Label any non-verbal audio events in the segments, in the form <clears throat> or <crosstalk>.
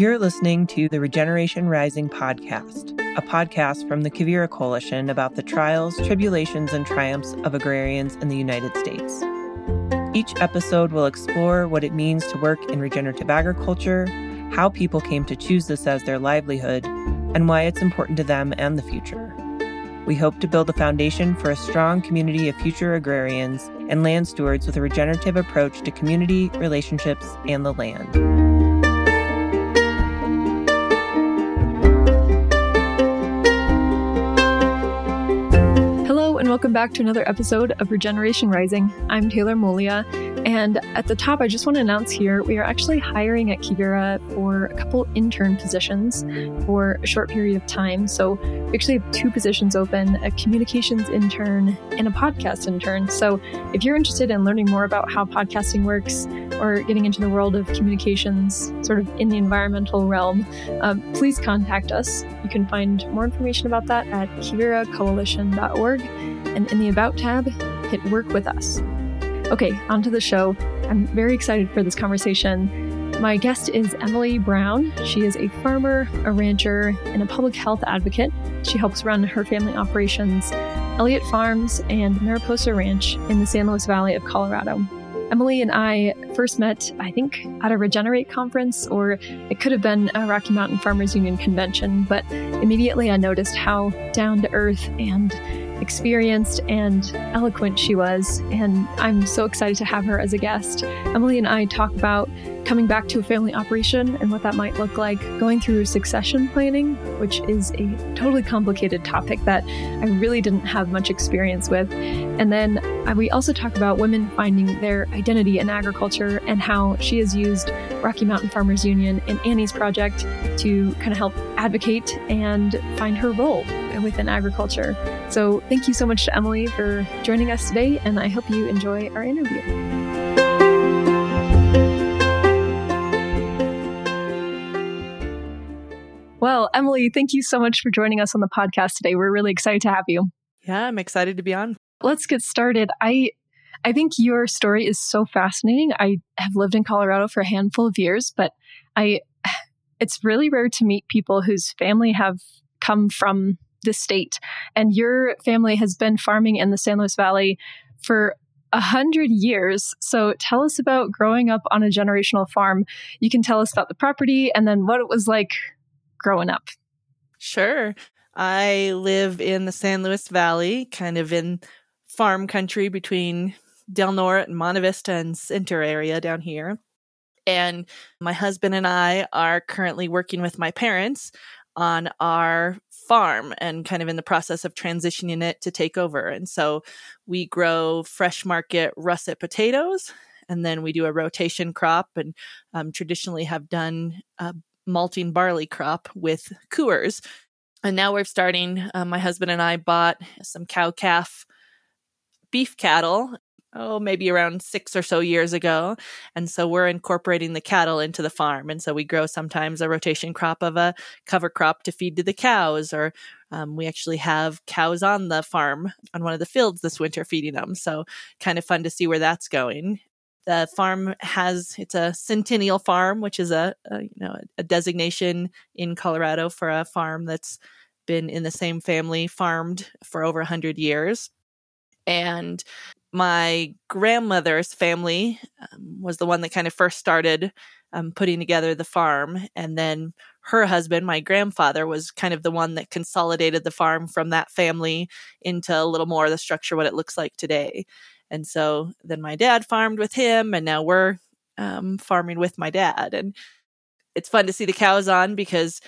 You're listening to the Regeneration Rising podcast, a podcast from the Quivira Coalition about the trials, tribulations, and triumphs of agrarians in the United States. Each episode will explore what it means to work in regenerative agriculture, how people came to choose this as their livelihood, and why it's important to them and the future. We hope to build a foundation for a strong community of future agrarians and land stewards with a regenerative approach to community, relationships, and the land. Welcome back to another episode of Regeneration Rising. I'm Taylor Muglia, and at the top, I just want to announce here we are actually hiring at Quivira for a couple intern positions for a short period of time. So we actually have two positions open a communications intern and a podcast intern. So if you're interested in learning more about how podcasting works or getting into the world of communications, sort of in the environmental realm, um, please contact us. You can find more information about that at quiviracoalition.org and in the About tab, hit Work with Us. Okay, on to the show. I'm very excited for this conversation. My guest is Emily Brown. She is a farmer, a rancher, and a public health advocate. She helps run her family operations, Elliott Farms and Mariposa Ranch in the San Luis Valley of Colorado. Emily and I first met, I think, at a Regenerate conference, or it could have been a Rocky Mountain Farmers Union convention, but immediately I noticed how down to earth and experienced and eloquent she was, and I'm so excited to have her as a guest. Emily and I talk about coming back to a family operation and what that might look like, going through succession planning, which is a totally complicated topic that I really didn't have much experience with. And then uh, we also talk about women finding their identity in agriculture and how she has used Rocky Mountain Farmers Union and Annie's project to kind of help advocate and find her role within agriculture. So, thank you so much to Emily for joining us today, and I hope you enjoy our interview. Well, Emily, thank you so much for joining us on the podcast today. We're really excited to have you. Yeah, I'm excited to be on. Let's get started. I I think your story is so fascinating. I have lived in Colorado for a handful of years, but I <sighs> it's really rare to meet people whose family have come from the state. And your family has been farming in the San Luis Valley for a hundred years. So tell us about growing up on a generational farm. You can tell us about the property and then what it was like growing up. Sure. I live in the San Luis Valley, kind of in farm country between Del Norte and Monte Vista and Center area down here. And my husband and I are currently working with my parents on our farm and kind of in the process of transitioning it to take over. And so we grow fresh market russet potatoes and then we do a rotation crop and um, traditionally have done a malting barley crop with Coors. And now we're starting, uh, my husband and I bought some cow calf beef cattle oh, maybe around six or so years ago. And so we're incorporating the cattle into the farm. And so we grow sometimes a rotation crop of a cover crop to feed to the cows, or um, we actually have cows on the farm on one of the fields this winter feeding them. So kind of fun to see where that's going. The farm has it's a centennial farm, which is a, a you know a designation in Colorado for a farm that's been in the same family farmed for over 100 years and my grandmother's family um, was the one that kind of first started um, putting together the farm. And then her husband, my grandfather, was kind of the one that consolidated the farm from that family into a little more of the structure, what it looks like today. And so then my dad farmed with him, and now we're um, farming with my dad. And it's fun to see the cows on because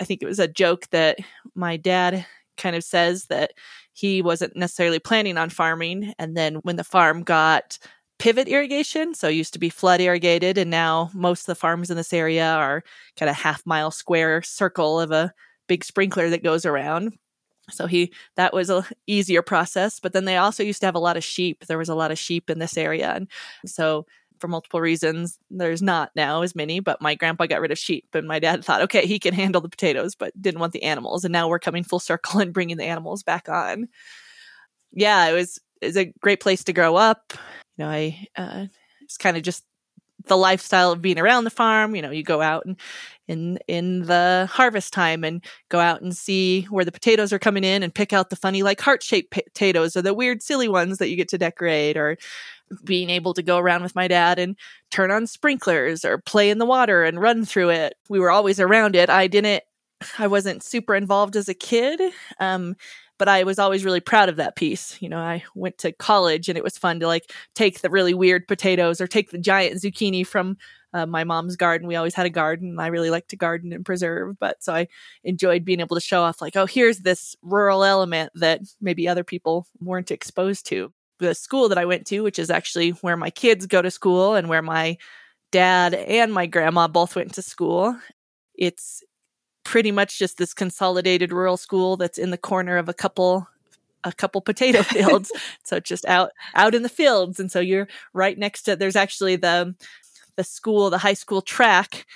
I think it was a joke that my dad kind of says that he wasn't necessarily planning on farming. And then when the farm got pivot irrigation, so it used to be flood irrigated, and now most of the farms in this area are kind of half mile square circle of a big sprinkler that goes around. So he that was a easier process, but then they also used to have a lot of sheep. There was a lot of sheep in this area, and so for multiple reasons. There's not now as many, but my grandpa got rid of sheep, and my dad thought, okay, he can handle the potatoes, but didn't want the animals. And now we're coming full circle <laughs> and bringing the animals back on. yeah, it was it was a great place to grow up. You know, I uh, it's kind of just the lifestyle of being around the farm. You know, you go out and in in the harvest time and go out and see where the potatoes are coming in and pick out the funny like heart shaped potatoes or the weird silly ones that you get to decorate or being able to go around with my dad and turn on sprinklers or play in the water and run through it. We were always around it. I didn't I wasn't super involved as a kid. Um, but I was always really proud of that piece. You know, I went to college and it was fun to like take the really weird potatoes or take the giant zucchini from uh, my mom's garden. We always had a garden. I really like to garden and preserve, but so I enjoyed being able to show off like, oh, here's this rural element that maybe other people weren't exposed to. The school that I went to, which is actually where my kids go to school and where my dad and my grandma both went to school. It's pretty much just this consolidated rural school that's in the corner of a couple a couple potato <laughs> fields so just out out in the fields and so you're right next to there's actually the the school the high school track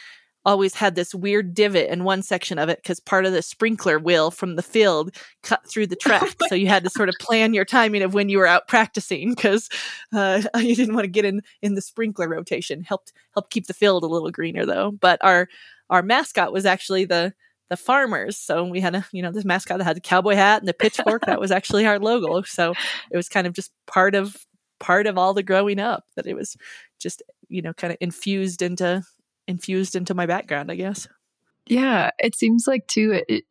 always had this weird divot in one section of it because part of the sprinkler wheel from the field cut through the <laughs> track. so you had to sort of plan your timing of when you were out practicing because uh, <laughs> you didn't want to get in in the sprinkler rotation. Helped help keep the field a little greener though. But our our mascot was actually the the farmers. So we had a, you know, this mascot that had the cowboy hat and the pitchfork. that was actually our logo. So it was kind of just part of part of all the growing up that it was just, you know, kind of infused into infused into my background, I guess. Yeah, it seems like too it, it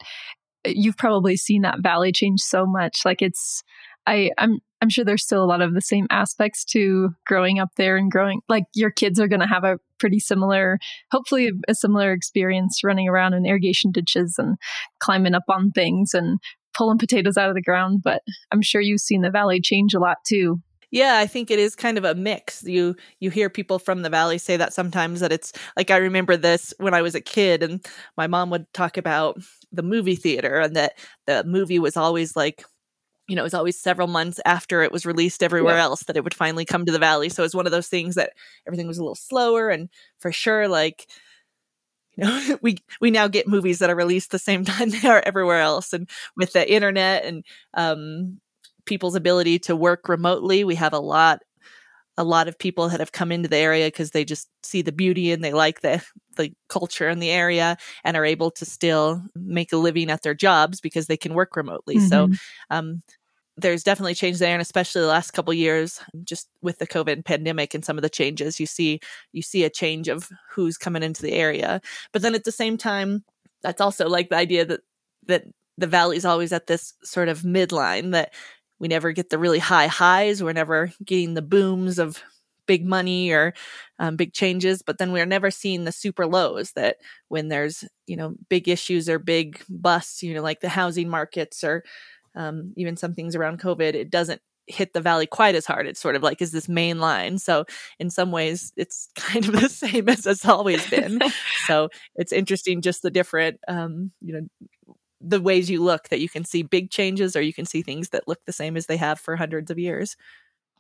you've probably seen that valley change so much. Like it's I I'm I'm sure there's still a lot of the same aspects to growing up there and growing like your kids are going to have a pretty similar hopefully a similar experience running around in irrigation ditches and climbing up on things and pulling potatoes out of the ground but I'm sure you've seen the valley change a lot too. Yeah, I think it is kind of a mix. You you hear people from the valley say that sometimes that it's like I remember this when I was a kid and my mom would talk about the movie theater and that the movie was always like you know, it was always several months after it was released everywhere yeah. else that it would finally come to the valley. So it was one of those things that everything was a little slower and for sure like you know, <laughs> we we now get movies that are released the same <laughs> time they are everywhere else and with the internet and um people's ability to work remotely, we have a lot a lot of people that have come into the area because they just see the beauty and they like the the culture in the area and are able to still make a living at their jobs because they can work remotely. Mm-hmm. So um, there's definitely change there and especially the last couple years just with the covid pandemic and some of the changes you see you see a change of who's coming into the area but then at the same time that's also like the idea that that the valley's always at this sort of midline that we never get the really high highs we're never getting the booms of big money or um, big changes but then we're never seeing the super lows that when there's you know big issues or big busts you know like the housing markets or um, even some things around COVID, it doesn't hit the valley quite as hard. It's sort of like is this main line. So in some ways, it's <laughs> kind of the same as it's always been. <laughs> so it's interesting, just the different, um, you know, the ways you look that you can see big changes or you can see things that look the same as they have for hundreds of years.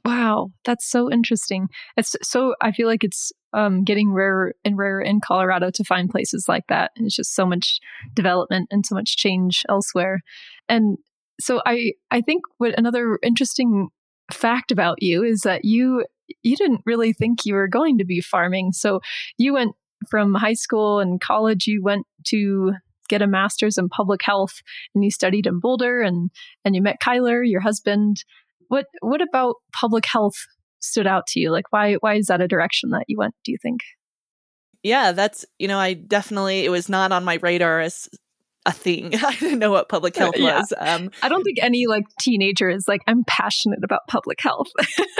Wow, that's so interesting. It's so I feel like it's um, getting rarer and rarer in Colorado to find places like that. And it's just so much development and so much change elsewhere. And so I I think what another interesting fact about you is that you you didn't really think you were going to be farming. So you went from high school and college you went to get a master's in public health and you studied in Boulder and and you met Kyler, your husband. What what about public health stood out to you? Like why why is that a direction that you went, do you think? Yeah, that's you know, I definitely it was not on my radar as a thing. <laughs> I didn't know what public health yeah. was. Um, I don't think any like teenager is like, I'm passionate about public health.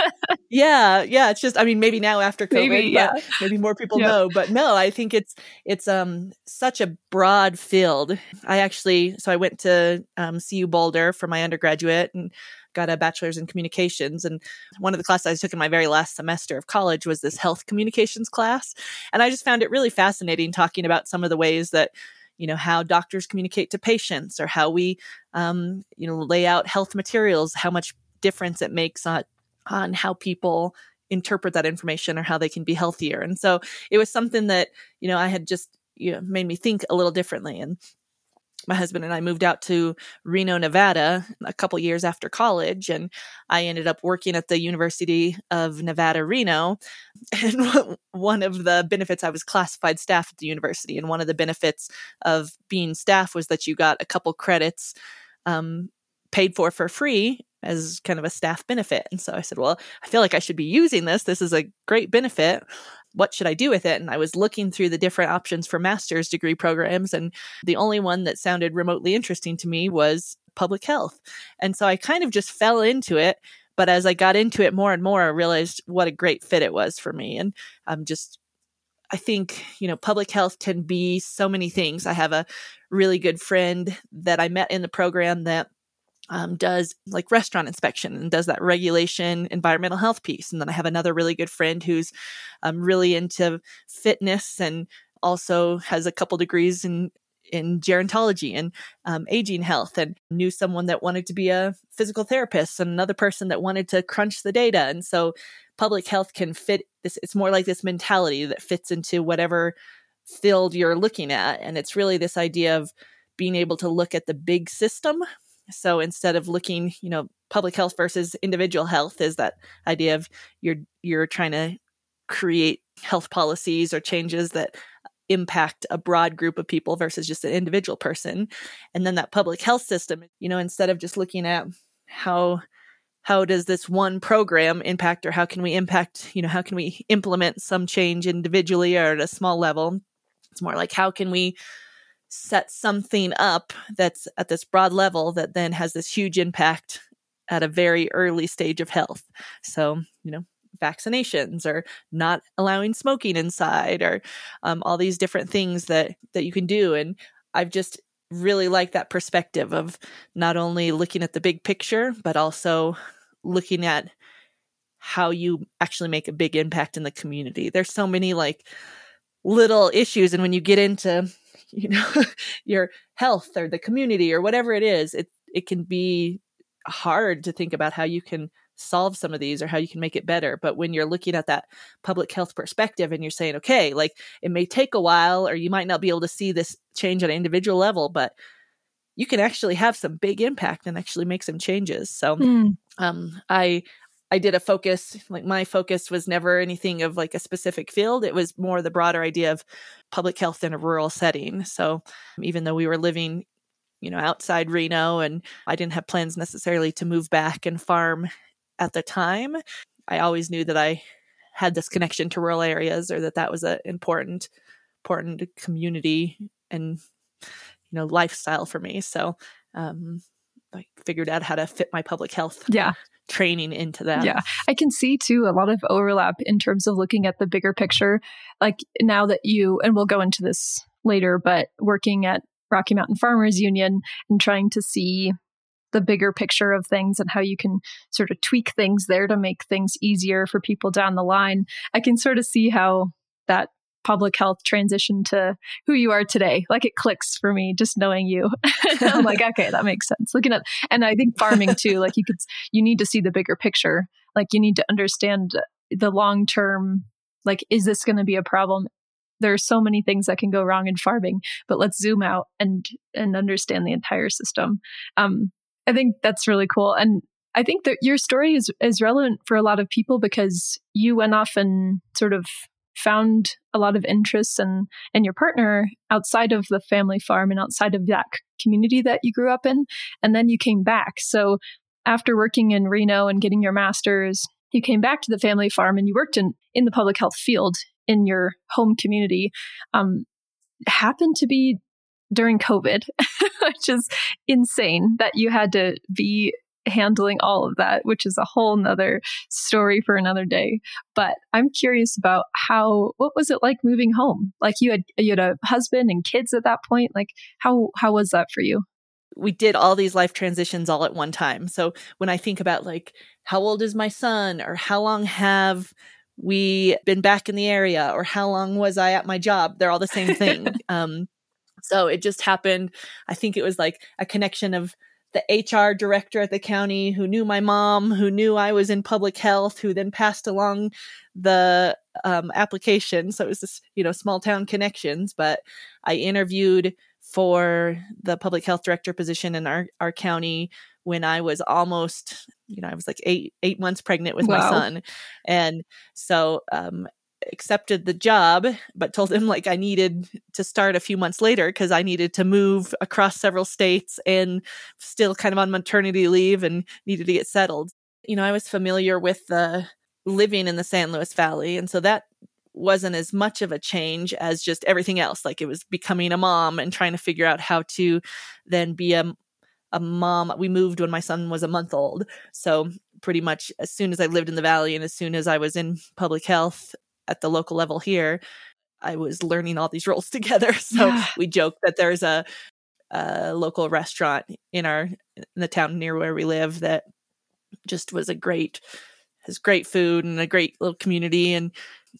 <laughs> yeah, yeah. It's just, I mean, maybe now after COVID, maybe, yeah. maybe more people yeah. know. But no, I think it's it's um such a broad field. I actually, so I went to um, CU Boulder for my undergraduate and got a bachelor's in communications. And one of the classes I took in my very last semester of college was this health communications class. And I just found it really fascinating talking about some of the ways that you know how doctors communicate to patients or how we um, you know lay out health materials how much difference it makes on on how people interpret that information or how they can be healthier. And so it was something that you know i had just you know made me think a little differently. And my husband and I moved out to Reno, Nevada a couple years after college. And I ended up working at the University of Nevada, Reno. <laughs> And one of the benefits, I was classified staff at the university. And one of the benefits of being staff was that you got a couple credits um, paid for for free as kind of a staff benefit. And so I said, well, I feel like I should be using this. This is a great benefit what should I do with it? And I was looking through the different options for master's degree programs, and the only one that sounded remotely interesting to me was public health. And so I kind of just fell into it. But as I got into it more and more, I realized what a great fit it was for me. And I'm just, I think, you know, public health can be so many things. I have a really good friend that I met in the program that um, does like restaurant inspection and does that regulation environmental health piece. And then I have another really good friend who's um, really into fitness and also has a couple degrees in in gerontology and um, aging health and knew someone that wanted to be a physical therapist and another person that wanted to crunch the data and so public health can fit this it's more like this mentality that fits into whatever field you're looking at and it's really this idea of being able to look at the big system so instead of looking, you know, public health versus individual health is that idea of you're you're trying to create health policies or changes that impact a broad group of people versus just an individual person. And then that public health system, you know, instead of just looking at how how does this one program impact or how can we impact, you know, how can we implement some change individually or at a small level? It's more like how can we set something up that's at this broad level that then has this huge impact at a very early stage of health. So, you know, vaccinations or not allowing smoking inside or um, all these different things that that you can do and i've just really like that perspective of not only looking at the big picture but also looking at how you actually make a big impact in the community there's so many like little issues and when you get into <laughs> you know your health or the community or whatever it is it it can be hard to think about how you can solve some of these or how you can make it better but when you're looking at that public health perspective and you're saying okay like it may take a while or you might not be able to see this change on an individual level but you can actually have some big impact and actually make some changes so mm. um, i I did a focus, like my focus was never anything of like a specific field. It was more the broader idea of public health in a rural setting. So even though we were living, you know, outside Reno and I didn't have plans necessarily to move back and farm at the time, I always knew that I had this connection to rural areas or that that was an important, important community and, you know, lifestyle for me. So, um, I figured out how to fit my public health yeah training into that. Yeah. I can see too a lot of overlap in terms of looking at the bigger picture. Like now that you, and we'll go into this later, but working at Rocky Mountain Farmers Union and trying to see the bigger picture of things and how you can sort of tweak things there to make things easier for people down the line. I can sort of see how that public health transition to who you are today. Like it clicks for me just knowing you. <laughs> I'm like, okay, that makes sense. Looking at, and I think farming too, like you could, you need to see the bigger picture. Like you need to understand the long term, like, is this going to be a problem? There are so many things that can go wrong in farming, but let's zoom out and, and understand the entire system. Um, I think that's really cool. And I think that your story is, is relevant for a lot of people because you went off and sort of found a lot of interests and and your partner outside of the family farm and outside of that community that you grew up in and then you came back. So after working in Reno and getting your masters you came back to the family farm and you worked in in the public health field in your home community um, happened to be during covid <laughs> which is insane that you had to be handling all of that, which is a whole nother story for another day. But I'm curious about how what was it like moving home? Like you had you had a husband and kids at that point. Like how how was that for you? we did all these life transitions all at one time. So when I think about like how old is my son or how long have we been back in the area or how long was I at my job, they're all the same thing. <laughs> um so it just happened. I think it was like a connection of the HR director at the county who knew my mom, who knew I was in public health, who then passed along the um, application. So it was this, you know, small town connections. But I interviewed for the public health director position in our, our county when I was almost, you know, I was like eight eight months pregnant with wow. my son, and so um, accepted the job, but told him like I needed to start a few months later because I needed to move across several states and still kind of on maternity leave and needed to get settled. You know, I was familiar with the living in the San Luis Valley, and so that wasn't as much of a change as just everything else. Like it was becoming a mom and trying to figure out how to then be a a mom. We moved when my son was a month old. So pretty much as soon as I lived in the valley and as soon as I was in public health at the local level here, I was learning all these <laughs> roles together. <laughs> So yeah. we joke that there's a, a local restaurant in our in the town near where we live that just was a great has great food and a great little community and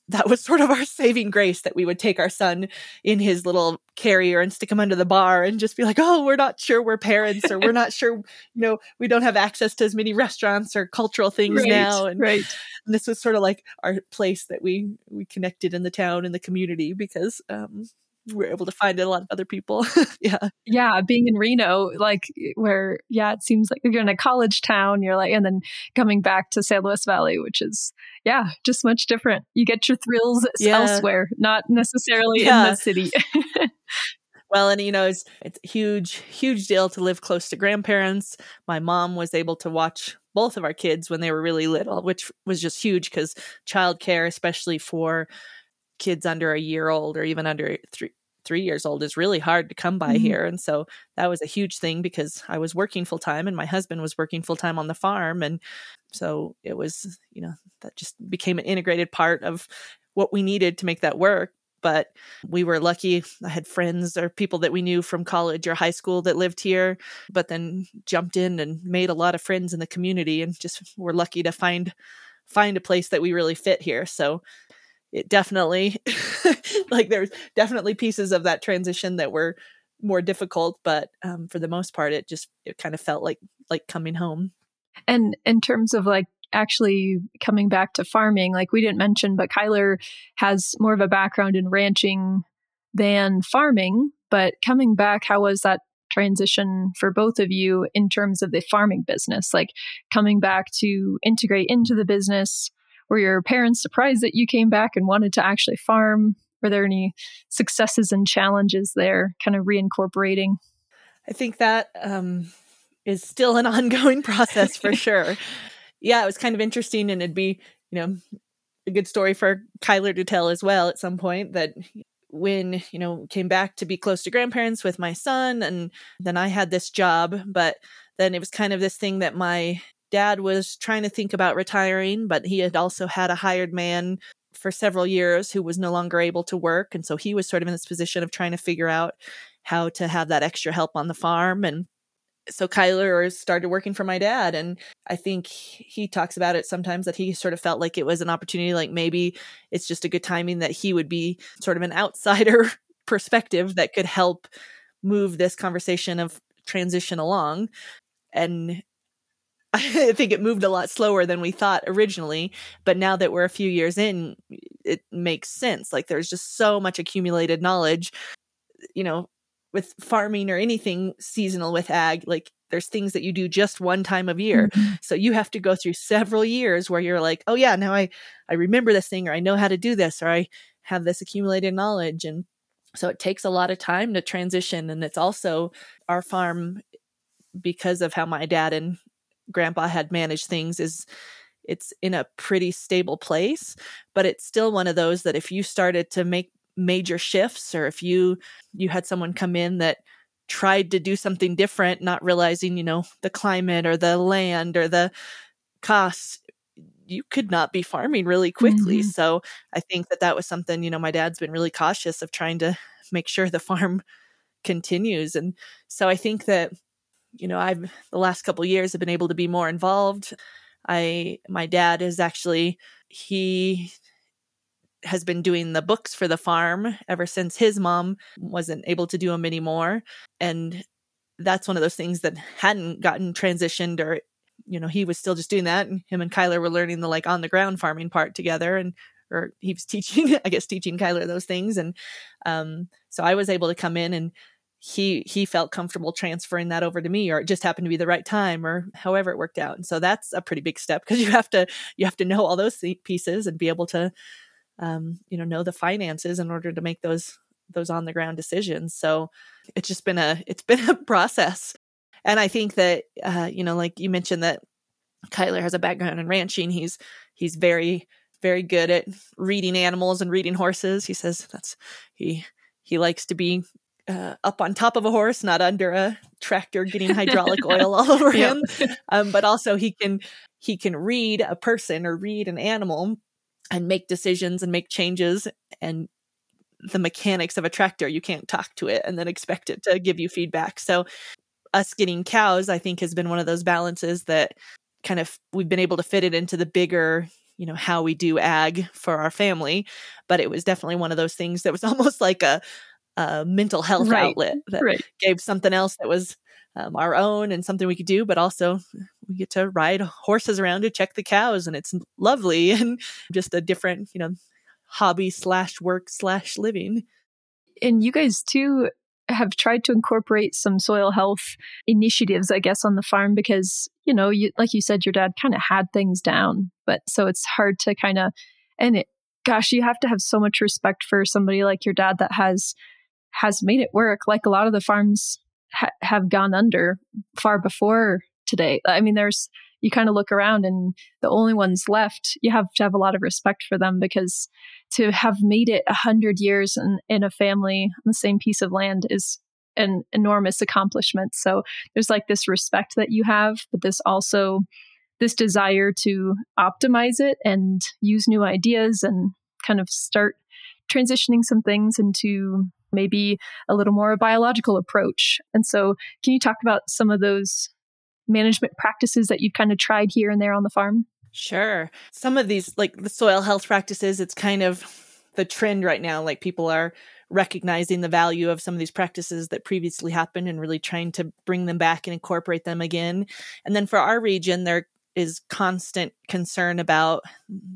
that was sort of our saving grace that we would take our son in his little carrier and stick him under the bar and just be like, oh, we're not sure we're parents or we're not sure, you know, we don't have access to as many restaurants or cultural things right, now. And, right. and this was sort of like our place that we we connected in the town and the community because um, we're able to find a lot of other people. <laughs> yeah. Yeah. Being in Reno, like where, yeah, it seems like you're in a college town, you're like, and then coming back to San Luis Valley, which is, yeah, just much different. You get your thrills yeah. elsewhere, not necessarily yeah. in the city. <laughs> well and you know it's it's a huge huge deal to live close to grandparents my mom was able to watch both of our kids when they were really little which was just huge because childcare especially for kids under a year old or even under three three years old is really hard to come by mm-hmm. here and so that was a huge thing because i was working full time and my husband was working full time on the farm and so it was you know that just became an integrated part of what we needed to make that work but we were lucky i had friends or people that we knew from college or high school that lived here but then jumped in and made a lot of friends in the community and just were lucky to find find a place that we really fit here so it definitely <laughs> like there's definitely pieces of that transition that were more difficult but um, for the most part it just it kind of felt like like coming home. And in terms of like actually coming back to farming like we didn't mention but kyler has more of a background in ranching than farming but coming back how was that transition for both of you in terms of the farming business? Like coming back to integrate into the business were your parents surprised that you came back and wanted to actually farm? Were there any successes and challenges there, kind of reincorporating? I think that um, is still an <laughs> ongoing process for <laughs> sure. Yeah, it was kind of interesting, and it'd be, you know, a good story for Kyler to tell as well at some point that when you know came back to be close to grandparents with my son and then i had this job but then it was kind of this thing that my dad was trying to think about retiring, but he had also had a hired man for several years who was no longer able to work. And so he was sort of in this position of trying to figure out how to have that extra help on the farm. And so Kyler started working for my dad. And I think he talks about it sometimes that he sort of felt like it was an opportunity, like maybe it's just a good timing that he would be sort of an outsider <laughs> perspective that could help move this conversation of transition along. And <laughs> I think it moved a lot slower than we thought originally. But now that we're a few years in, it makes sense. Like there's just so much accumulated knowledge, you know, with farming or anything seasonal with ag, like there's things that you do just one time of year. Mm-hmm. So you have to go through several years where you're like, oh yeah, now I, I remember this thing or I know how to do this or I have this accumulated knowledge. And so it takes a lot of time to transition. And it's also our farm because of how my dad and grandpa had managed things is it's in a pretty stable place but it's still one of those that if you started to make major shifts or if you you had someone come in that tried to do something different not realizing you know the climate or the land or the costs you could not be farming really quickly mm-hmm. so i think that that was something you know my dad's been really cautious of trying to make sure the farm <laughs> continues and so i think that you know, I've the last couple years have been able to be more involved. I my dad is actually he has been doing the books for the farm ever since his mom wasn't able to do them anymore. And that's one of those things that hadn't gotten transitioned or you know he was still just doing that. And him and Kyler were learning the like on the ground farming part together and or he was <laughs> teaching I guess teaching Kyler those things. And um so I was able to come in and he he felt comfortable transferring that over to me or it just happened to be the right time or however it worked out. And so that's a pretty big step because <laughs> you have to you have to know all those pieces and be able to um, you know know the finances in order to make those those on the ground decisions. So it's just been a it's <laughs> been a process. And i think that uh, you know like you mentioned that kyler has a background in ranching. He's he's very very good at reading animals and reading horses. He says that's he he likes to be uh, up on top of a horse, not under a tractor getting hydraulic <laughs> oil all over him. Um, but also he can he can read a person or read an animal and make decisions and make changes and the mechanics of a tractor you can't talk to it and then expect it to give you feedback. So us getting cows i think has been one of those balances that kind of we've been able to fit it into the bigger you know how we do ag for our family. But it was definitely one of those things that was <laughs> almost like a a mental health right. outlet that right. gave something else that was um, our own and something we could do, but also we get to ride horses around to check the cows, and it's lovely <laughs> and just a different, you know, hobby slash work slash living. And you guys too have tried to incorporate some soil health initiatives, I guess, on the farm because you know, you like you said, your dad kind of had things down, but so it's hard to kind of and it. Gosh, you have to have so much respect for somebody like your dad that has has made it work. Like a lot of the farms ha- have gone under far before today. I mean, there's, you kind of look around and the only ones left, you have to have a lot of respect for them because to have made it a hundred years in, in a family on the same piece of land is an enormous accomplishment. So there's like this respect that you have, but this also this desire to optimize it and use new ideas and kind of start transitioning some things into maybe a little more a biological approach. And so, can you talk about some of those management practices that you've kind of tried here and there on the farm? Sure. Some of these, like the soil health practices, it's kind of the trend right now. Like people are recognizing the value of some of these practices that previously happened and really trying to bring them back and incorporate them again. And then for our region, there is constant concern about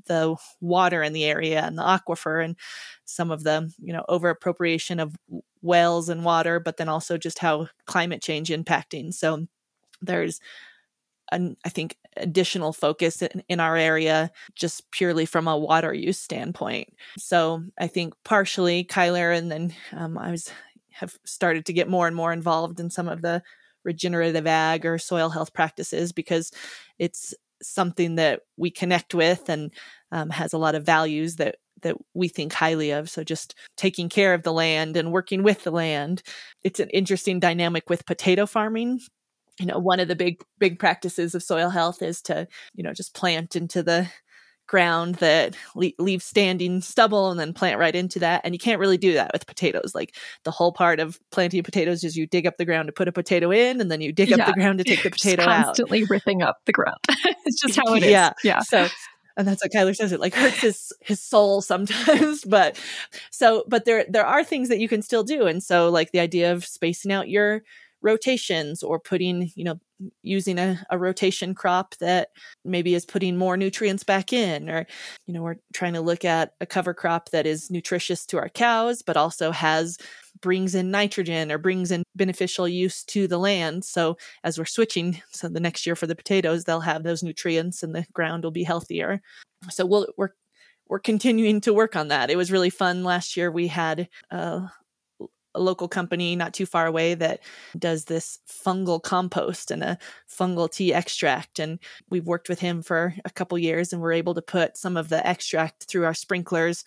the water in the area and the aquifer and some of the you know over appropriation of wells and water but then also just how climate change impacting so there's an, I think additional focus in, in our area just purely from a water use standpoint. So I think partially Kyler and then um, I was have started to get more and more involved in some of the regenerative ag or soil health practices because it's something that we connect with and um, has a lot of values that that we think highly of. So just taking care of the land and working with the land. It's an interesting dynamic with potato farming. You know, one of the big big practices of soil health is to, you know, just plant into the ground that le- leave standing stubble and then plant right into that. And you can't really do that with potatoes. Like the whole part of planting potatoes is you dig up the ground to put a potato in, and then you dig yeah. up the ground to take the <laughs> potato constantly out. Constantly ripping up the ground. <laughs> it's just how it is. Yeah. Yeah. So and that's what Kyler says. It like hurts his his soul sometimes, <laughs> but so but there there are things that you can still do, and so like the idea of spacing out your rotations or putting you know using a, a rotation crop that maybe is putting more nutrients back in or you know we're trying to look at a cover crop that is nutritious to our cows but also has brings in nitrogen or brings in beneficial use to the land so as we're switching so the next year for the potatoes they'll have those nutrients and the ground will be healthier so we'll we're we're continuing to work on that. It was really fun last year. We had uh, a local company not too far away that does this fungal compost and a fungal tea extract. And we've worked with him for a couple years and we're able to put some of the extract through our sprinklers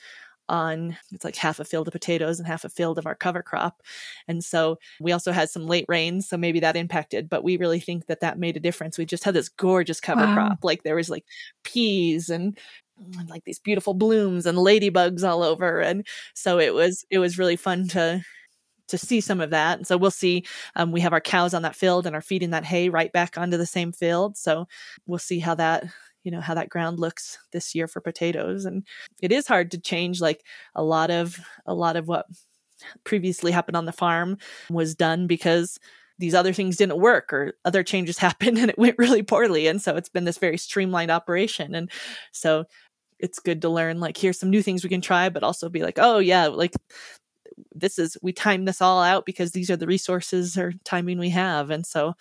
on it's like half a field of potatoes and half a field of our cover crop. And so we also had some late rains so maybe that impacted but we really think that that made a difference. We just had this gorgeous cover wow. crop like there was like peas and like these beautiful blooms and ladybugs all over. And so it was it was really fun to to see some of that. And so we'll see. Um, we have our cows on that field and are feeding that hay right back onto the same field. So we'll see how that you know how that ground looks this year for potatoes and it is hard to change like a lot of a lot of what previously happened on the farm was done because these other things didn't work or other changes <laughs> happened and it went really poorly and so it's been this very streamlined operation and so it's good to learn like here's some new things we can try but also be like oh yeah like this is we time this all out because these are the resources or timing we have. And so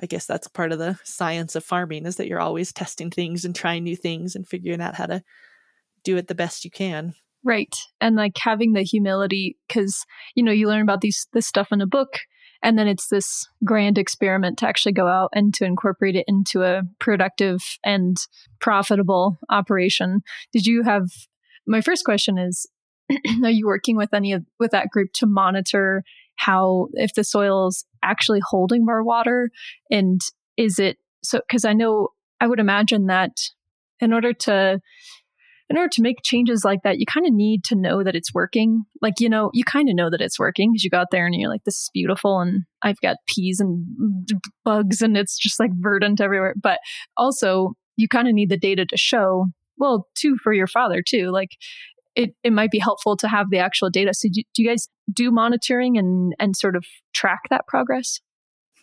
i guess that's part of the science of farming is that you're always testing things and trying new things and figuring out how to do it the best you can. Right. And like having the humility because you know you learn about these this stuff in a book and then it's this grand experiment to actually go out and to incorporate it into a productive and profitable operation. Did you have my first question is <clears throat> are you working with any of with that group to monitor how if the soil is actually holding more water? And is it so because i know i would imagine that in order to in order to make changes like that you kind of need to know that it's working. Like you know you kind of know that it's working because you got there and you're like this is beautiful and i've got peas and bugs and it's just like verdant everywhere. But also you kind of need the data to show well too for your father too. Like it, it might be helpful to have the actual data. So do, do you guys do monitoring and, and sort of track that progress?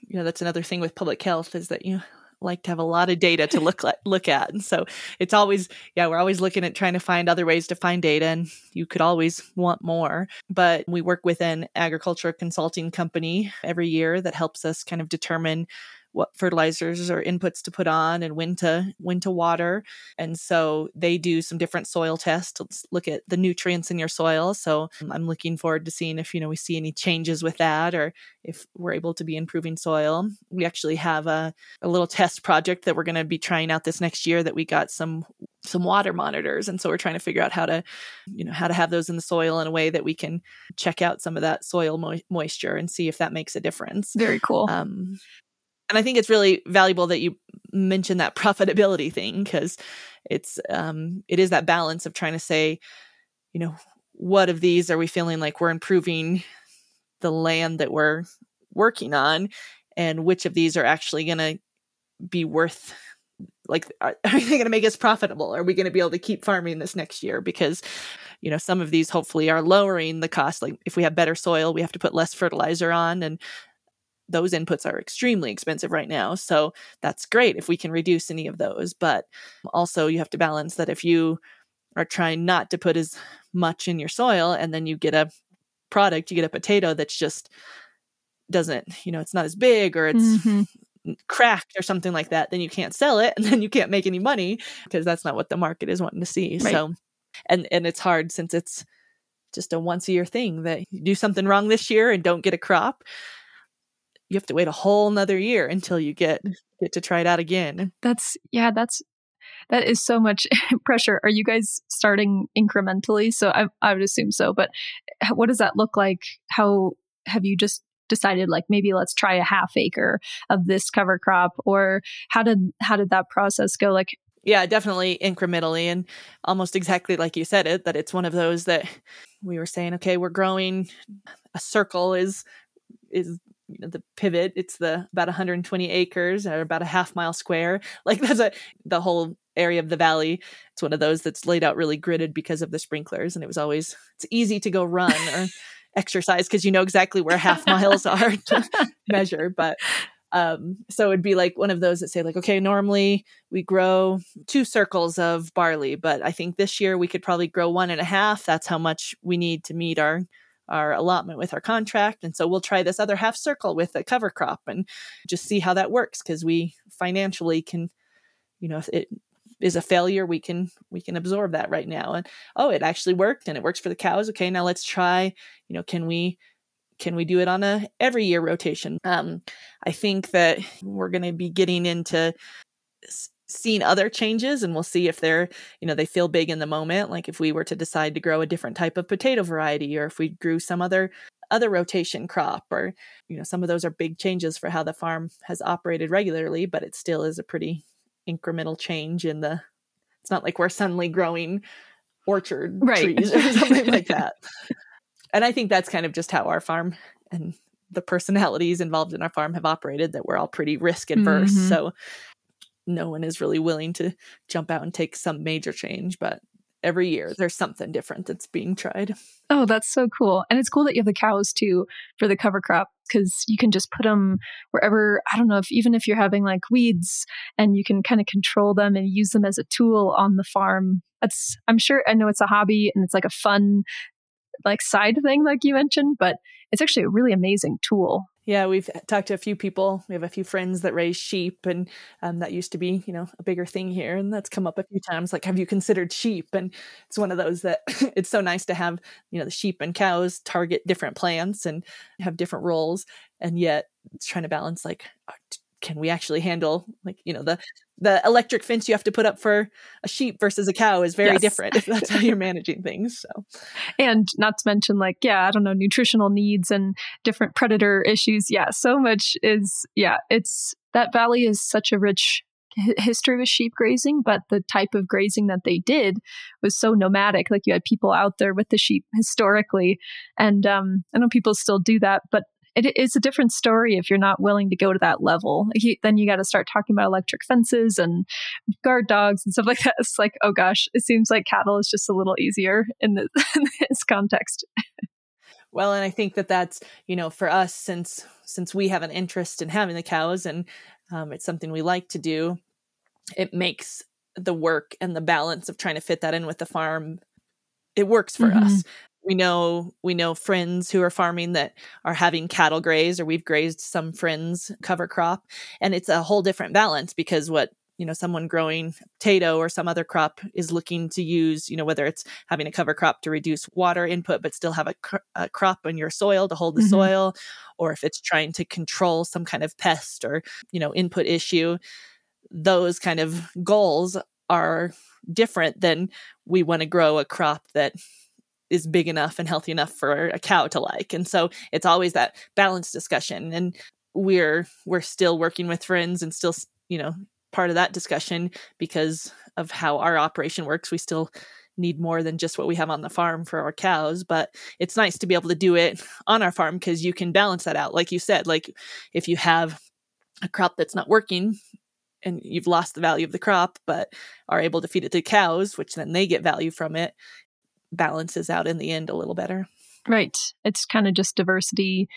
You know, that's another thing with public health is that you like to have a lot of data to look at, look at. And so it's always, yeah, we're always looking at trying to find other ways to find data and you could always want more. But we work with an agriculture consulting company every year that helps us kind of determine what fertilizers or inputs to put on and when to when to water. And so they do some different soil tests to look at the nutrients in your soil. So um, i'm looking forward to seeing if you know we see any changes with that or if we're able to be improving soil. We actually have a, a little test project that we're going to be trying out this next year that we got some some water monitors. And so we're trying to figure out how to you know how to have those in the soil in a way that we can check out some of that soil mo- moisture and see if that makes a difference. Very cool. Um, and I think it's really valuable that you mention that <laughs> profitability thing because it's um, it is that balance of trying to say, you know, what of these are we feeling like we're improving the land that we're working on, and which of these are actually going to be worth like <laughs> are, are they going to make us profitable? Are we going to be able to keep farming this next year? Because you know some of these hopefully are lowering the cost. Like if we have better soil we have to put less fertilizer on and those inputs are extremely expensive right now. So that's great if we can reduce any of those. But also, you have to balance that if you are trying not to put as much in your soil and then you get a product, you get a potato that's just doesn't, you know, it's not as big or it's mm-hmm. cracked or something like that, then you can't sell it and then you can't make any money because that's not what the market is wanting to see. Right. So, and, and it's hard since it's, just a once a year thing that you do something wrong this year and don't get a crop you have to wait a whole nother year until you get mm. get to try it out again. That's yeah, that's that is so much <laughs> pressure. Are you guys starting incrementally? So I I would assume so, but what does that look like? How have you just decided like maybe let's try a half acre of this cover crop or how did how did that process go like yeah definitely incrementally and almost exactly like you said it that it's one of those that we were saying okay we're growing a circle is is you know the pivot it's the about 120 acres or about a half mile square. <laughs> Like that's a the whole area of the valley it's one of those that's laid out really gridded because of the sprinklers and it was always it's easy to go run or <laughs> exercise because you know exactly where half miles <laughs> are to measure but um so it'd be like one of those that say like okay normally we grow two circles of barley but i think this year we could probably grow one and a half. That's how much we need to meet our our allotment with our contract. And so we'll try this other half circle with a cover crop and just see how that works because we financially can, you know, if it is a failure, we can we can absorb that right now. And oh, it actually worked and it works for the cows. Okay, now let's try, you know, can we can we do it on a every year rotation? Um, I think that we're going to be getting into seen other changes and we'll see if they're you know they feel big in the moment like if we were to decide to grow a different type of potato variety or if we grew some other other rotation crop or you know some of those are big changes for how the farm has operated regularly but it still is a pretty incremental change in the it's not like we're suddenly growing orchard right. trees or <laughs> something like <laughs> that and i think that's kind of just how our farm and the personalities involved in our farm have operated that we're all pretty risk adverse mm-hmm. so no one is really willing to jump out and take some major change, but every year there's something different that's being tried. Oh, that's so cool. And it's cool that you have the cows too for the cover crop because you can just put them wherever, I don't know if even if you're having like weeds and you can kind of control them and use them as a tool on the farm. That's, I'm sure, I know it's a hobby and it's like a fun like side thing, like you mentioned, but it's actually a really amazing tool. Yeah, we've talked to a few people. We have a few friends that raise sheep, and um, that used to be, you know, a bigger thing here. And that's come up a few times. Like, have you considered sheep? And it's one of those that <laughs> it's so nice to have, you know, the sheep and cows target different plants and have different roles, and yet it's trying to balance like can we actually handle like you know the the electric fence you have to put up for a sheep versus a cow is very yes. different if that's how you're managing things so. And not to mention like yeah i don't know nutritional needs and different predator issues. Yeah so much is yeah it's that valley is such a rich history with sheep grazing but the type of grazing that they did was so nomadic. Like you had people out there with the sheep historically and um, i know people still do that but it is a different story if you're not willing to go to that level. He, then you got to start talking about electric fences and guard dogs and stuff like that. It's like, oh gosh, it seems like cattle is just a little easier in, the, <laughs> in this context. well, and I think that that's you know for us since since we have an interest in having the cows and um, it's something we like to do. It makes the work and the balance of trying to fit that in with the farm it works for mm-hmm. us we know we know friends who are farming that are having cattle graze or we've grazed some friends cover crop and it's a whole different balance because what you know someone growing potato or some other crop is looking to use you know whether it's having a cover crop to reduce water input but still have a, cr- a crop in your soil to hold the mm-hmm. soil or if it's trying to control some kind of pest or you know input issue those kind of goals are different than we want to grow a crop that is big enough and healthy enough for a cow to like. And so it's always that balance discussion. And we're we're still working with friends and still, you know, part of that discussion because of how our operation works. We still need more than just what we have on the farm for our cows, but it's nice to be able to do it on our farm because you can balance that out. Like you said, like if you have a crop that's not working, and you've lost the value of the crop, but are able to feed it to cows, which then they get value from it balances out in the end a little better. Right. It's kind of just diversity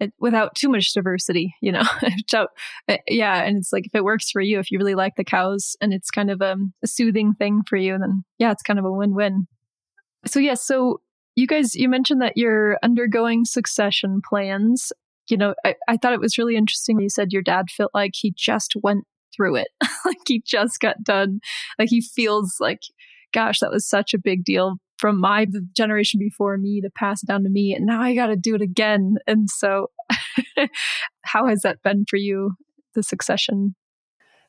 it, without too much diversity, you know. <laughs> uh, yeah, and it's like if it works for you, if you really like the cows and it's kind of um, a soothing thing for you, then yeah, it's kind of a win-win. So yeah, so you guys, you mentioned that you're undergoing succession plans. You know, I, I thought it was really interesting. You said your dad felt like he just went through it, <laughs> like he just got done. Like he feels like, gosh, that was such a big deal from my generation before me to pass it down to me and now i got to do it again. And so <laughs> how has that been for you the succession?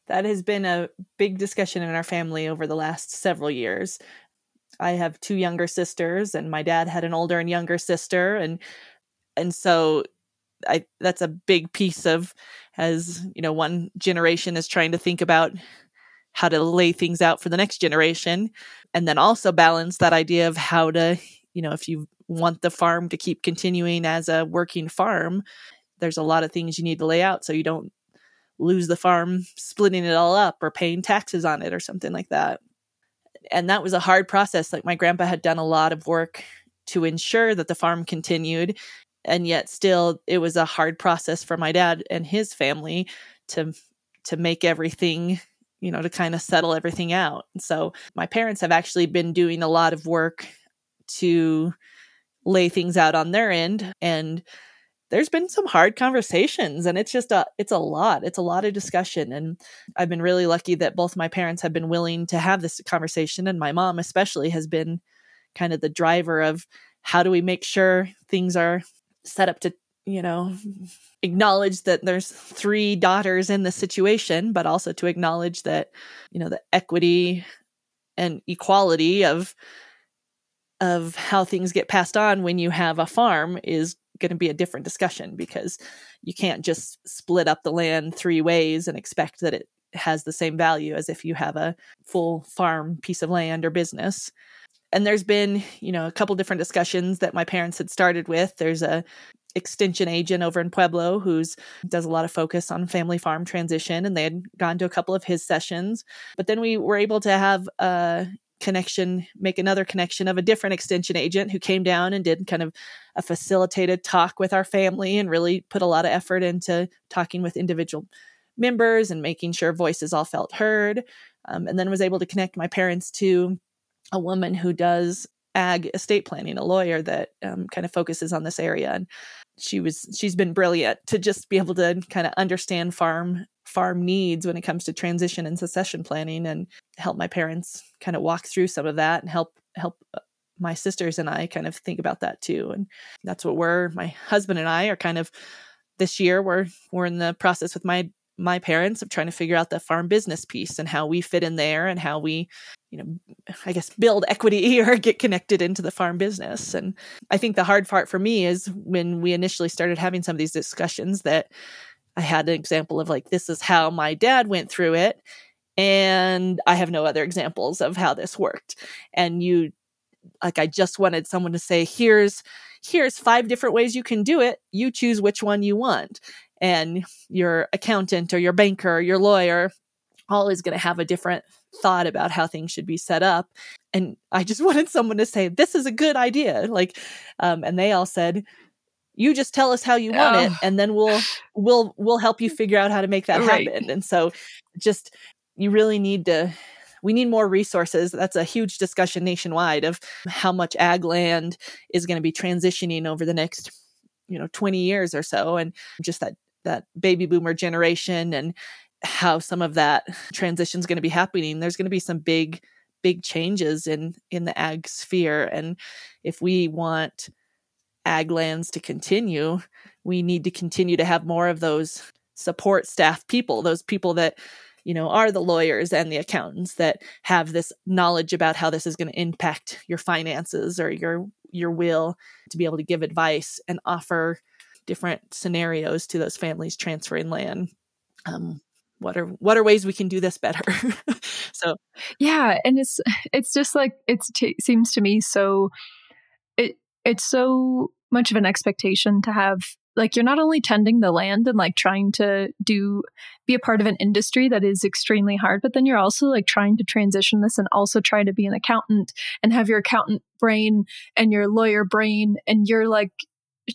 That has been a big discussion in our family over the last several years. I have two younger sisters and my dad had an older and younger sister and and so i that's a big piece of as you know one generation is trying to think about how to lay things out for the next generation. And then also balance that idea of how to you know if you want the farm to keep continuing as a working farm there's a lot of things you need to lay out so you don't lose the farm splitting it all up or paying taxes on it or something like that. And that was a hard process. Like my grandpa had done a lot of work to ensure that the farm continued and yet still it was a hard process for my dad and his family to to make everything you know, to kind of settle everything out. So my parents have actually been doing a lot of work to lay things out on their end and there's been some hard conversations and it's just a it's a lot it's a lot of discussion and i've been really lucky that both my parents have been willing to have this conversation and my mom especially has been kind of the driver of how do we make sure things are set up to you know, acknowledge that there's three daughters in the situation, but also to acknowledge that, you know, the equity and equality of of how things get passed on when you have a farm is going to be a different discussion because you can't just split up the land three ways and expect that it has the same value as if you have a full farm piece of land or business. And there's been you know a couple different discussions that my parents had started with. There's a extension agent over in Pueblo who's does a lot of focus on family farm transition and they had gone to a couple of his sessions but then we were able to have a connection make another connection of a different extension agent who came down and did kind of a facilitated talk with our family and really put a lot of effort into talking with individual members and making sure voices all felt heard um, and then was able to connect my parents to a woman who does ag estate planning, a lawyer that um, kind of focuses on this area. And she was she's been brilliant to just be able to kind of understand farm farm needs when it comes to transition and succession planning and help my parents kind of walk through some of that and help help uh, my sisters and I kind of think about that too. And that's what we're my husband and I are kind of this year we're we're in the process with my my parents of trying to figure out the farm business piece and how we fit in there and how we you know i guess build equity <laughs> or get connected into the farm business. And i think the hard part for me is when we initially started having some of these discussions that i had an example of like this is how my dad went through it and i have no other examples of how this worked. And you like i just wanted someone to say here's here's five different ways you can do it. You choose which one you want and your accountant or your banker or your lawyer all is going to have a different thought about how things should be set up and i just <laughs> wanted someone to say this is a good idea like um, and they all said you just tell us how you want oh. it and then we'll we'll we'll help you figure out how to make that right. happen and so just you really need to we need more resources that's a huge discussion nationwide of how much ag land is going to be transitioning over the next you know 20 years or so and just that that baby boomer generation and how some of that transition is going to be happening there's going to be some big big changes in in the ag sphere. And if we want ag lands to continue we need to continue to have more of those support staff people those people that you know are the lawyers and the accountants that have this knowledge about how this is going to impact your finances or your your will to be able to give advice and offer different scenarios to those families transferring land. Um, what are what are ways we can do this better? <laughs> so yeah, and it's it's just like it t- seems to me so it it's so much of an expectation to have like you're not only tending the land and like trying to do be a part of an industry that is extremely hard but then you're also like trying to transition this and also try to be an accountant and have your accountant brain and your lawyer brain and you're like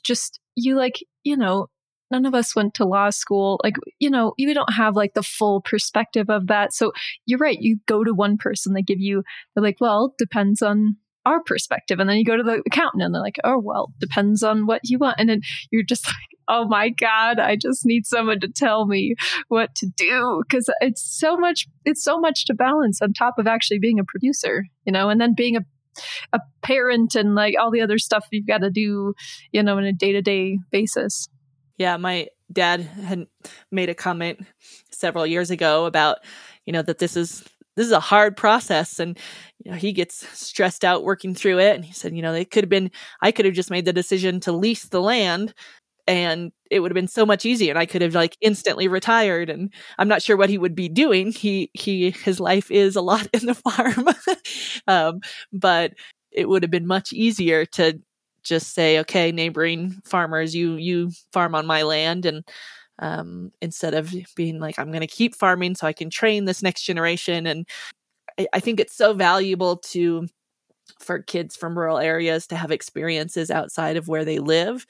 just you like, you know, none of us went to law school. Like, you know, you don't have like the full perspective of that. So you're right. You go to one person, they give you, they're like, well, depends on our perspective. And then you go to the accountant and they're like, oh, well, depends on what you want. And then you're just <laughs> like, oh my God, I just need someone to tell me what to do. Cause it's so much, it's so much to balance on top of actually being a producer, you know, and then being a a parent and like all the other stuff you've got to do, you know, on a day to day basis. Yeah, my dad had made a comment several years ago about, you know, that this is this is a hard process and you know he gets stressed out working through it and he said you know it could have been i could have just made the decision to lease the land and it would have been so much easier and i could have like instantly retired and i'm not sure what he would be doing. He he his life is a lot <laughs> in the farm. Um, but it would have been much easier to just say okay neighboring farmers you you farm on my land and um, instead of being like i'm going to keep farming so i can train this next generation and I, I think it's so valuable to for kids from rural areas to have experiences outside of where they live.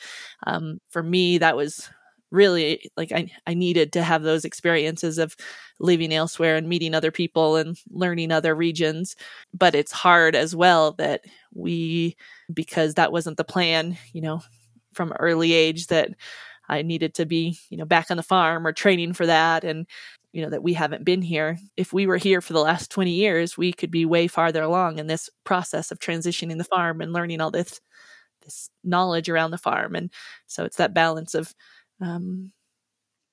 Um, for me, that was really like I, I needed to have those experiences of living elsewhere and meeting other people and learning other regions but it's hard as well that we because that wasn't the plan you know from early age that i needed to be you know back on the farm or training for that and you know that we haven't been here. If we were here for the last 20 years we could be way farther along in this process of transitioning the farm and learning all this this knowledge around the farm. And so it's that balance of um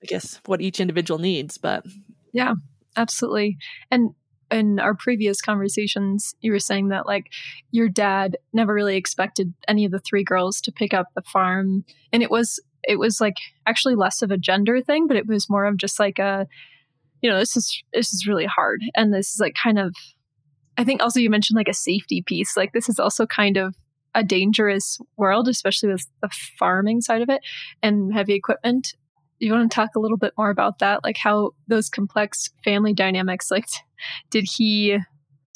i guess what each individual needs but yeah absolutely. And in our previous conversations you were saying that like your dad never really expected any of the three girls to pick up the farm. And it was it was like actually less of a gender thing but it was more of just like a you know, this is this is really hard. And this is like kind of I think also you mentioned like a safety piece. Like this is also kind of a dangerous world, especially with the farming side of it and heavy equipment. You want to talk a little bit more about that, like how those complex family dynamics, like <laughs> did he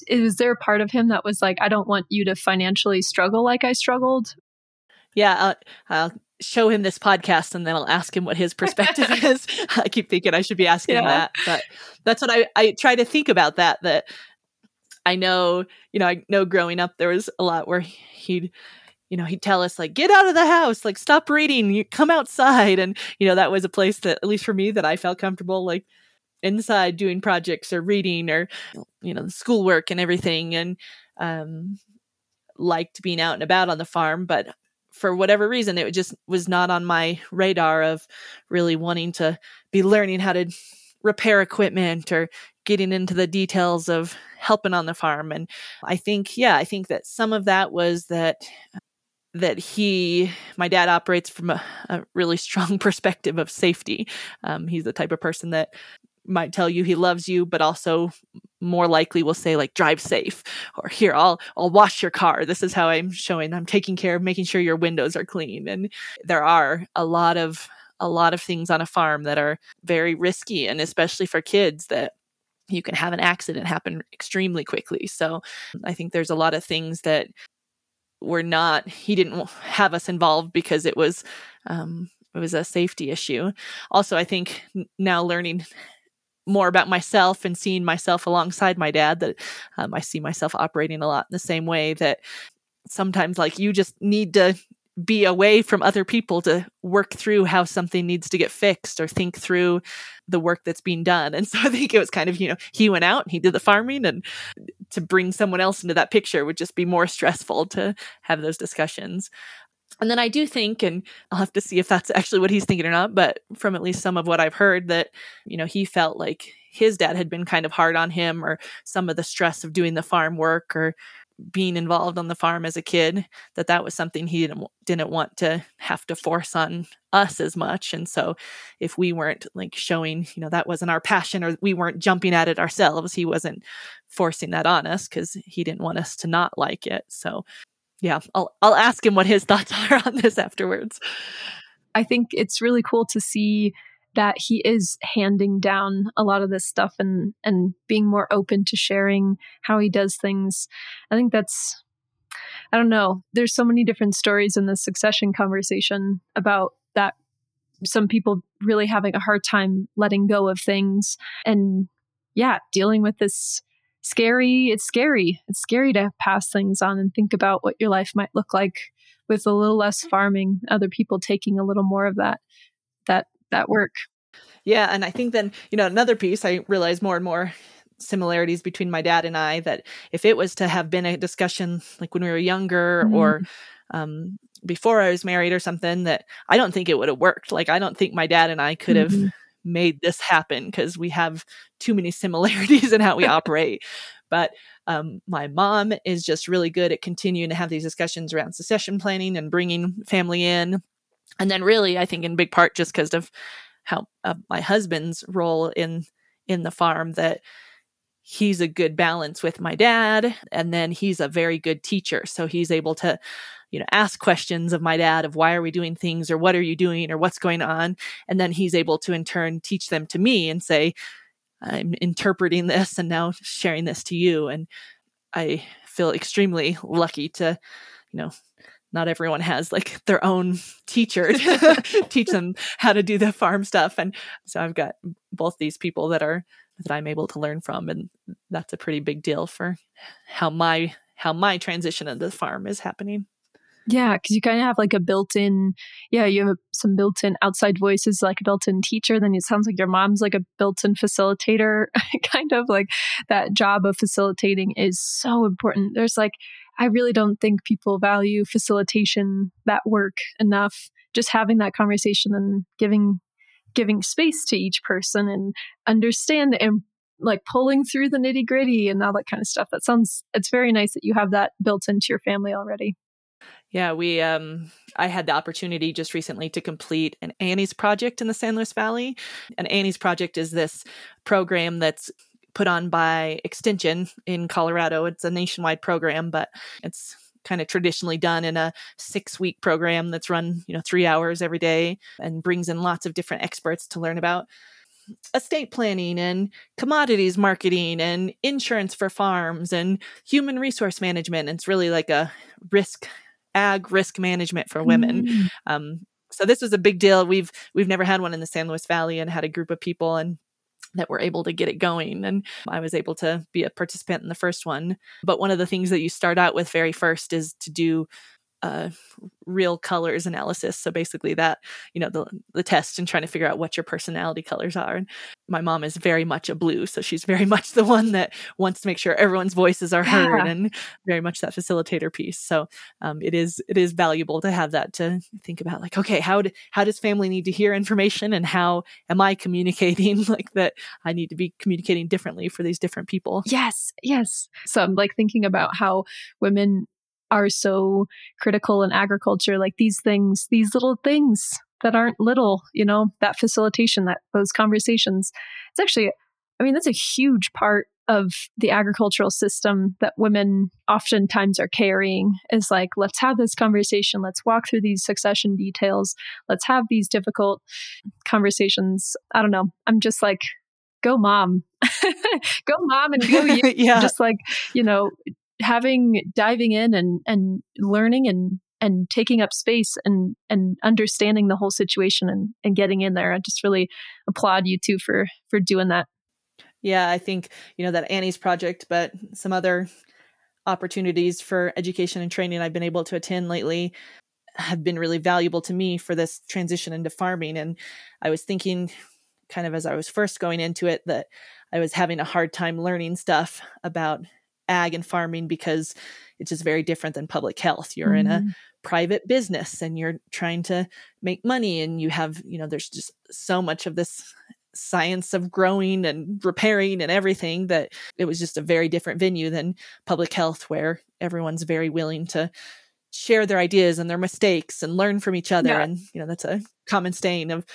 is there a part of him that was like, I don't want you to financially struggle like I struggled? Yeah, I'll, I'll show him this podcast and then I'll ask him what his perspective <laughs> is. I keep thinking I should be asking yeah. that, but that's what I, I try to think about that, that I know, you know, I know growing up there was a lot where he'd you know, he'd tell us like, get out of the house, like stop reading, you come outside. And, you know, that was a place that, at least for me, that I felt comfortable like inside doing projects or reading or, you know, schoolwork and everything. And um liked being out and about on the farm, but for whatever reason, it just was not on my radar of really wanting to be learning how to repair equipment or getting into the details of helping on the farm. And I think, yeah, I think that some of that was that that he, my dad operates from a, a really strong <laughs> perspective of safety. Um, he's the type of person that might tell you he loves you, but also more likely will say like drive safe or here I'll I'll wash your car. This is how I'm showing I'm taking care of making sure your windows are clean. And there are a lot of a lot of things on a farm that are very risky and especially for kids that you can have an accident happen extremely quickly. So I think there's a lot of things that were not he didn't have us involved because it was um it was a safety issue. Also, I think now learning more about myself and seeing myself alongside my dad that um, I see myself operating a lot in the same way that sometimes like you just need to be away from other people to work through how something needs to get fixed or think through the work that's being done. And <laughs> so I think it was kind of, you know, he went out and he did the farming and to bring someone else into that picture would just be more stressful to have those discussions. And then I do think, and I'll have to see if that's actually what he's thinking or not, but from at least some of what I've heard, that, you know, he felt like his dad had been kind of hard on him or some of the stress of doing the farm work or being involved on the farm as a kid that that was something he didn't, didn't want to have to force on us as much. And so if we weren't like showing you know that wasn't our passion or we weren't jumping at it ourselves he wasn't forcing that on us because he didn't want us to not like it. So yeah, I'll I'll ask him what his <laughs> thoughts are on this afterwards. I think it's really cool to see that he is handing down a lot of this stuff and and being more open to sharing how he does things. I think that's I don't know. There's so many different stories in the succession conversation about that some people really having a hard time letting go of things and yeah, dealing with this scary. It's scary. It's scary to pass things on and think about what your life might look like with a little less farming, other people taking a little more of that that that work. Yeah, and I think then, you know, another piece I realize more and more similarities between my dad and I that if it was to have been a discussion like when we were younger mm-hmm. or um, before I was married or something that I don't think it would have worked. Like I don't think my dad and I could have mm-hmm made this happen because we have too many similarities in how we <laughs> operate. But um, my mom is just really good at continuing to have these discussions around succession planning and bringing family in. And then, really, I think in big part just because of how uh, my husband's role in in the farm that he's a good balance with my dad and then he's a very good teacher so he's able to you know, ask questions of my dad of why are we doing things or what are you doing or what's going on. And then he's able to in turn teach them to me and say, I'm interpreting this and now sharing this to you. And I feel extremely lucky to, you know, not everyone has like their own teacher to <laughs> <laughs> teach them how to do the farm stuff. And so I've got both these people that are that I'm able to learn from. And that's a pretty big deal for how my how my transition into the farm is happening. Yeah, because you kind of have like a built-in, yeah, you have some built-in outside voices, like a built-in teacher. Then it sounds like your mom's like a built-in facilitator, <laughs> kind of like that job of facilitating is so important. There's like, I really don't think people value facilitation that work enough. Just having that conversation and giving giving space to each person and understand and like pulling through the nitty gritty and all that kind of stuff. That sounds, it's very nice that you have that built into your family already. Yeah, we um I had the opportunity just recently to complete an Annie's project in the San Luis Valley. An Annie's project is this program that's put on by Extension in Colorado. It's a nationwide program, but it's kind of traditionally done in a 6-week program that's run, you know, 3 hours every day and brings in lots of different experts to learn about estate planning and commodities marketing and insurance for farms and human resource management. It's really like a risk ag risk management for women. Mm. Um, so this was a big deal. We've we've never had one in the San Luis Valley and had a group of people and that were able to get it going. And I was able to be a participant in the first one. But one of the things that you start out with very first is to do uh, real colors analysis. So basically, that you know the the test and trying to figure out what your personality colors are. And my mom is very much a blue, so she's very <laughs> much the one that wants to make sure everyone's voices are heard yeah. and very much that facilitator piece. So um, it is it is valuable to have that to think about. Like, okay, how do, how does family need to hear information, and how am I communicating <laughs> like that? I need to be communicating differently for these different people. Yes, yes. So I'm like thinking about how women are so critical in agriculture like these things these little things that aren't little you know that facilitation that those conversations. It's actually i mean that's a huge part of the agricultural system that women oftentimes are carrying is like let's have this conversation. Let's walk through these succession details. Let's have these difficult conversations. I don't know. I'm just like go mom. <laughs> Go mom and go you. <laughs> Yeah. just like you know having diving in and and learning and and taking up space and and understanding the whole situation and and getting in there. I just really applaud you too for for doing that. Yeah, I think you know that Annie's project, but some other opportunities for education and training I've been able to attend lately have been really valuable to me for this transition into farming. And I was thinking, kind of as I was first going into it, that I was having a hard time learning stuff about ag and farming because it's just very different than public health. You're mm-hmm. in a mm-hmm. private business and you're trying to make money and you have, you know, there's just so much of this science of growing and repairing and everything that it was just a very different venue than public health where everyone's very willing to share their ideas and their mistakes and learn from each other yeah. and you know that's a common stain of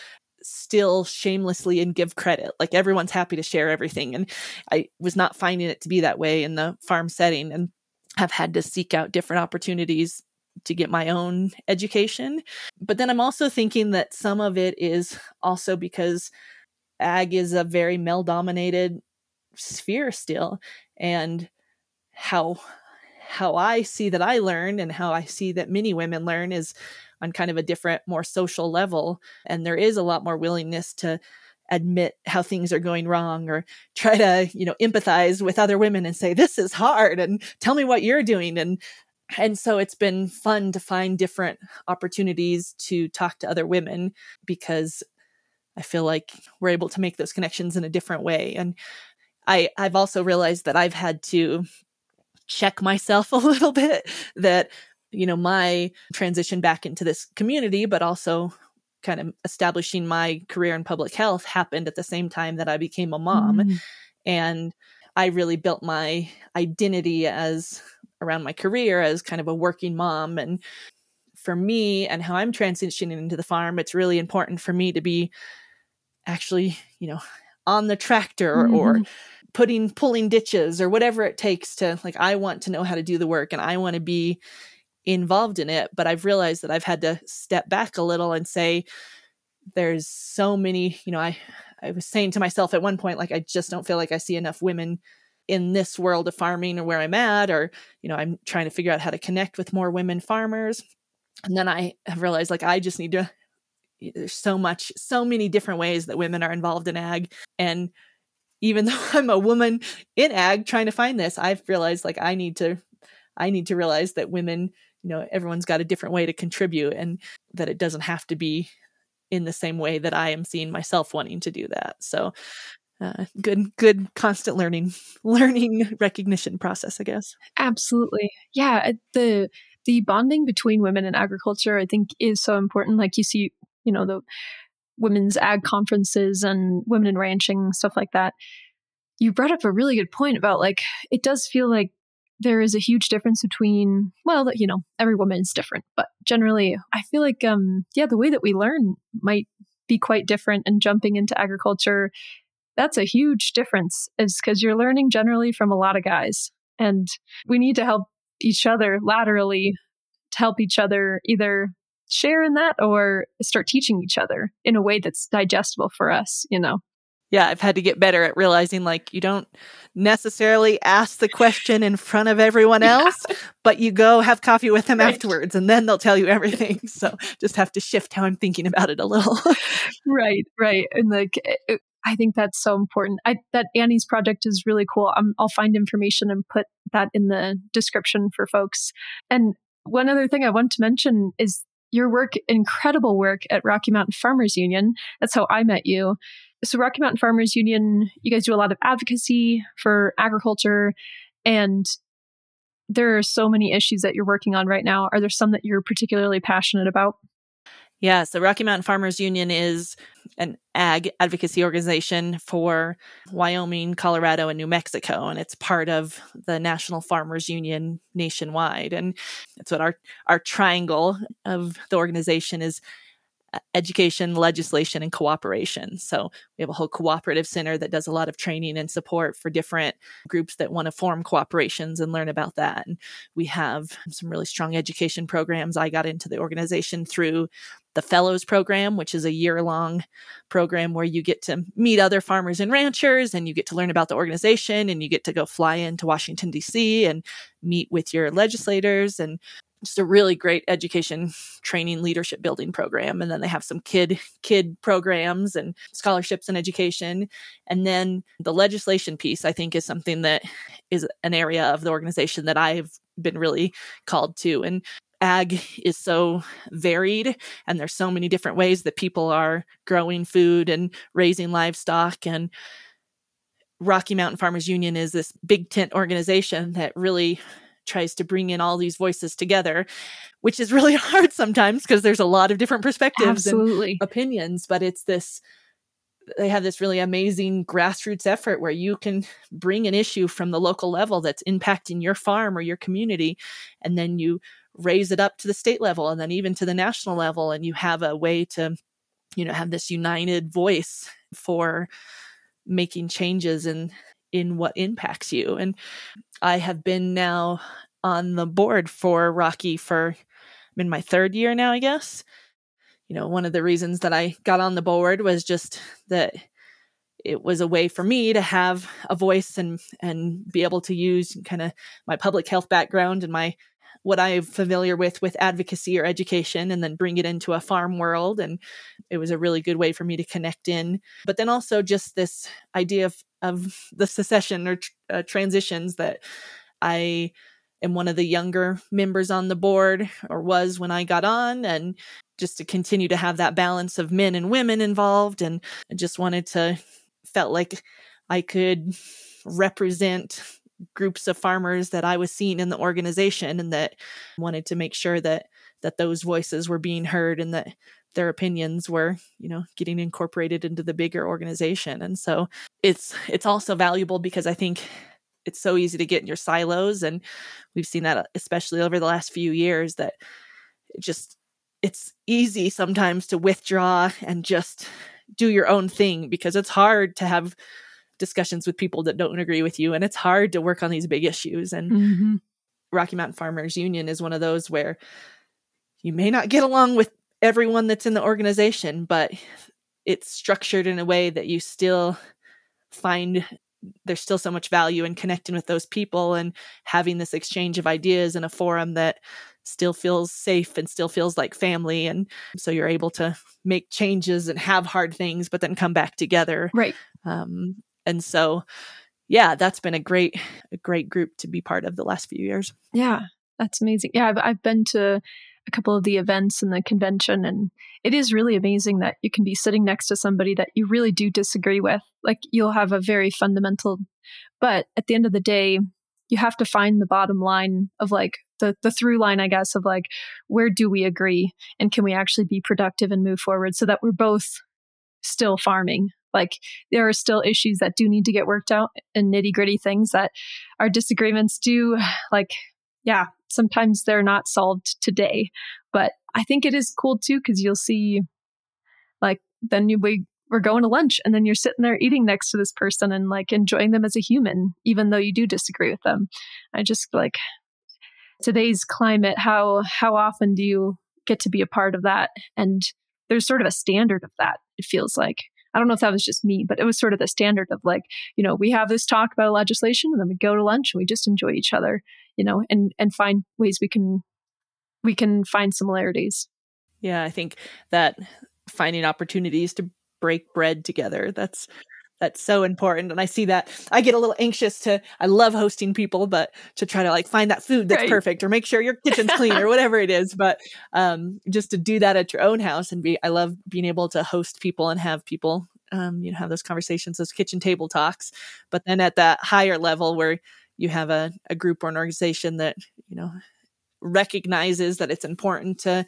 still shamelessly and give credit. Like everyone's happy to share everything. And I was not finding it to be that way in the farm setting and have had to seek out different opportunities to get my own education. But then I'm also thinking that some of it is also because ag is a very male dominated sphere still. And how how I see that I learn and how I see that many women learn is on kind of a different, more social level. And there is a lot more willingness to admit how things are going wrong or try to, you know, empathize with other women and say, this is hard and tell me what you're doing. And and so it's been fun to find different opportunities to talk to other women because I feel like we're able to make those connections in a different way. And I, I've also realized that I've had to check myself <laughs> a little bit that you know my transition back into this community but also kind of establishing my career in public health happened at the same time that I became a mom mm. and I really built my identity as around my career as kind of a working mom and for me and how I'm transitioning into the farm it's really important for me to be actually you know on the tractor mm-hmm. or putting pulling ditches or whatever it takes to like I want to know how to do the work and I want to be involved in it but i've realized that i've had to step back a little and say there's so many you know i i was saying to myself at one point like i just don't feel like i see enough women in this world of farming or where i'm at or you know i'm trying to figure out how to connect with more women farmers. And then i have realized like i just need to there's so much so many different ways that women are involved in ag and even <laughs> though i'm a woman in ag trying to find this i've realized like i need to i need to realize that women you know everyone's got a different way to contribute and that it doesn't have to be in the same way that I am seeing myself wanting to do that. So uh, good good constant learning <laughs> learning recognition process i guess. Absolutely. Yeah the the bonding between women and agriculture i think is so important. Like you see you know the women's ag conferences and women in ranching stuff like that. You brought up a really good point about like it does feel like there is a huge difference between well you know every woman is different but generally i feel like um yeah the way that we learn might be quite different and jumping into agriculture. That's a huge difference is because you're learning generally from a lot of guys and we need to help each other laterally to help each other either share in that or start teaching each other in a way that's digestible for us you know yeah, I've had to get better at realizing like you don't necessarily ask the question in front of everyone <laughs> else, yeah. but you go have coffee with them right. afterwards and then they'll tell you everything. <laughs> So just have to shift how I'm thinking about it a little. <laughs> right, right. And like eh, eh, I think that's so important. I, that Annie's project is really cool. Um, I'll find information and put that in the description for folks. And one other thing I want to mention is your work, incredible work at Rocky Mountain Farmers Union. That's how I met you. So, Rocky Mountain Farmers Union, you guys do a lot of advocacy for agriculture, and there are so many issues that you're working on right now. Are there some that you're particularly passionate about? Yeah, so Rocky Mountain Farmers Union is an ag advocacy organization for Wyoming, Colorado, and New Mexico, and it's part of the National Farmers Union nationwide. And that's what our our triangle of the organization is education, legislation, and cooperation. So we have a whole cooperative center that does a lot of training and support for different groups that want to form cooperations and learn about that. And we have some really strong education programs. I got into the organization through the Fellows Program, which is a year long program where you get to meet other farmers and ranchers and you get to learn about the organization and you get to go fly into Washington, D.C. and meet with your legislators and just a really great education training leadership building program and then they have some kid kid programs and scholarships and education. And then the legislation piece i think is something that is an area of the organization that i've been really called to. And ag is so varied and there's so many different ways that people are growing food and raising livestock. And Rocky Mountain Farmers Union is this big tent organization that really tries to bring in all these voices together, which is really <laughs> hard sometimes because there's a lot of different perspectives Absolutely. and opinions, but it's this they have this really amazing grassroots effort where you can bring an issue from the local level that's impacting your farm or your community and then you raise it up to the state level and then even to the national level and you have a way to you know have this united voice for making changes in in what impacts you and I have been now on the board for Rocky for I'm in my third year now, I guess. You know, one of the reasons that I got on the board was just that it was a way for me to have a voice and and be able to use kind of my public health background and my what I'm familiar with with advocacy or education and then bring it into a farm world and it was a really good way for me to connect in. But then also just this idea of of the succession or uh, transitions that I am one of the younger members on the board or was when I got on and just to continue to have that balance of men and women involved and I just wanted to felt like I could represent groups of farmers that I was seeing in the organization and that wanted to make sure that that those voices were being heard and that their opinions were you know getting incorporated into the bigger organization. And so it's it's also valuable because i think it's so easy to get in your silos. And we've seen that uh, especially over the last few years that it just it's easy sometimes to withdraw and just do your own thing because it's hard to have discussions with people that don't agree with you and it's hard to work on these big issues. And mm-hmm. Rocky Mountain Farmers Union is one of those where you may not get along with everyone that's in the organization, but it's structured in a way that you still find there's still so much value in connecting with those people and having this exchange of ideas in a forum that still feels safe and still feels like family. And so you're able to make changes and have hard things but then come back together. Right. Um, and so yeah that's been a great a great group to be part of the last few years. Yeah that's amazing. Yeah i've, I've been to a couple of the events and the convention and it is really amazing that you can be sitting next to somebody that you really do disagree with. Like you'll have a very fundamental but at the end of the day you have to find the bottom line of like the the through line i guess of like where do we agree and can we actually be productive and move forward so that we're both still farming like there are still issues that do need to get worked out and nitty gritty things that our disagreements do <sighs> like yeah sometimes they're not solved today. But I think it is cool too because you'll see, like, then you, we we're going to lunch and then you're sitting there eating next to this person and like enjoying them as a human, even though you do disagree with them. I just like today's climate. How how often do you get to be a part of that? And there's sort of a standard of that. It feels like. I don't know if that was just me, but it was sort of the standard of like, you know, we have this talk about legislation and then we go to lunch and we just enjoy each other, you know, and and find ways we can we can find similarities. Yeah, I think that finding opportunities to break bread together, that's that's so important and i see that i get a little anxious to i love hosting people but to try to like find that food that's Right. perfect or make sure your kitchen's <laughs> clean or whatever it is but um just to do that at your own house and be i love being able to host people and have people um you know have those conversations those kitchen table talks but then at that higher level where you have a, a group or an organization that you know recognizes that it's important to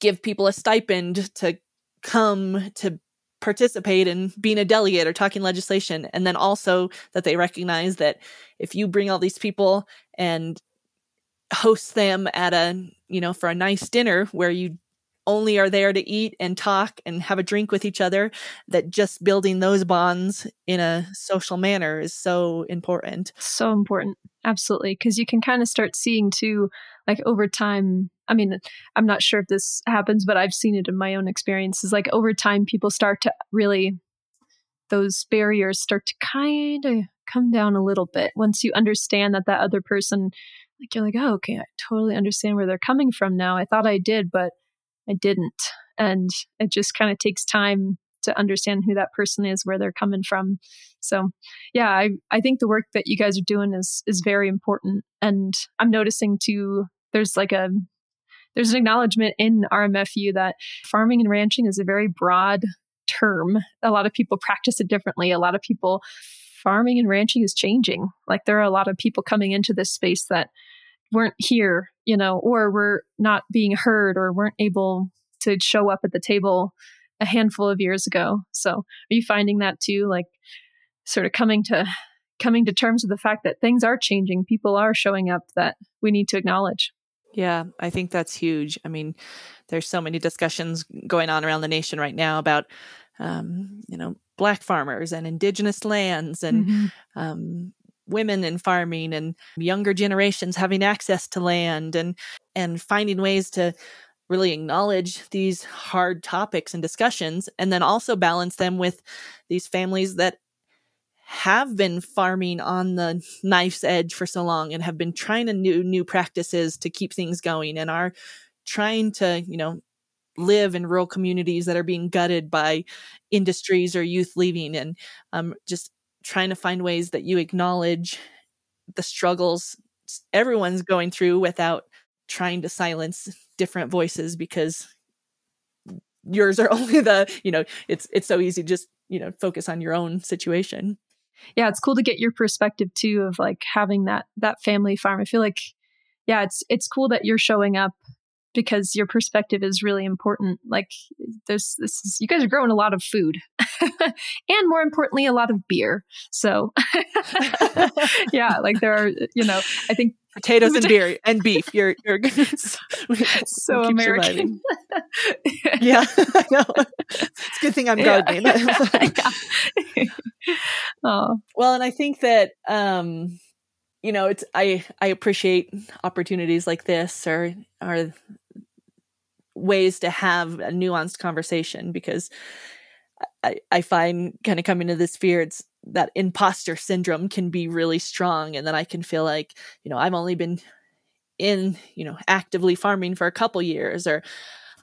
give people a stipend to come to participate in being a delegate or talking legislation and then also that they recognize that if you bring all these people and host them at a you know for a nice dinner where you only are there to eat and talk and have a drink with each other that just building those bonds in a social manner is so important So important. Absolutely. Because you can kind of start seeing too, like over time. I mean, I'm not sure if this happens, but I've seen it in my own experiences. Like over time, people start to really, those barriers start to kind of come down a little bit once you understand that that other person, like you're like, oh, okay, I totally understand where they're coming from now. I thought I did, but I didn't. And it just kind of takes time to understand who that person is, where they're coming from. So, yeah, I I think the work that you guys are doing is is very important, and I'm noticing too. There's like a there's an acknowledgement in RMFU that farming and ranching is a very broad term. A lot of people practice it differently. A lot of people farming and ranching is changing. Like there are a lot of people coming into this space that weren't here, you know, or were not being heard or weren't able to show up at the table a handful of years ago. So, are you finding that too like sort of coming to coming to terms with the fact that things are changing, people are showing up that we need to acknowledge? Yeah, I think that's huge. I mean, there's so many discussions going on around the nation right now about, um, you know, black farmers and indigenous lands and Mhm. um, women in farming and younger generations having access to land and and finding ways to really acknowledge these hard topics and discussions and then also balance them with these families that have been farming on the knife's edge for so long and have been trying to new new practices to keep things going and are trying to you know live in rural communities that are being gutted by industries or youth leaving and um, just trying to find ways that you acknowledge the struggles everyone's going through without trying to silence different voices because yours are <laughs> only the you know it's it's so easy just you know focus on your own situation yeah it's cool to get your perspective too of like having that that family farm. I feel like yeah it's it's cool that you're showing up because your perspective is really important like there's this is, you guys are growing a lot of food <laughs> and more importantly a lot of beer so <laughs> yeah like there are you know i think potatoes <laughs> and beer and beef you're you're so keep american yeah I know. it's a good thing i'm Yeah. gardening Yeah. oh Well, and I think that um you know, it's I I appreciate opportunities like this or or ways to have a nuanced conversation because I I find kind of coming to this fear it's that imposter syndrome can be really strong and then I can feel like, you know, I've only been in, you know, actively farming for a couple years or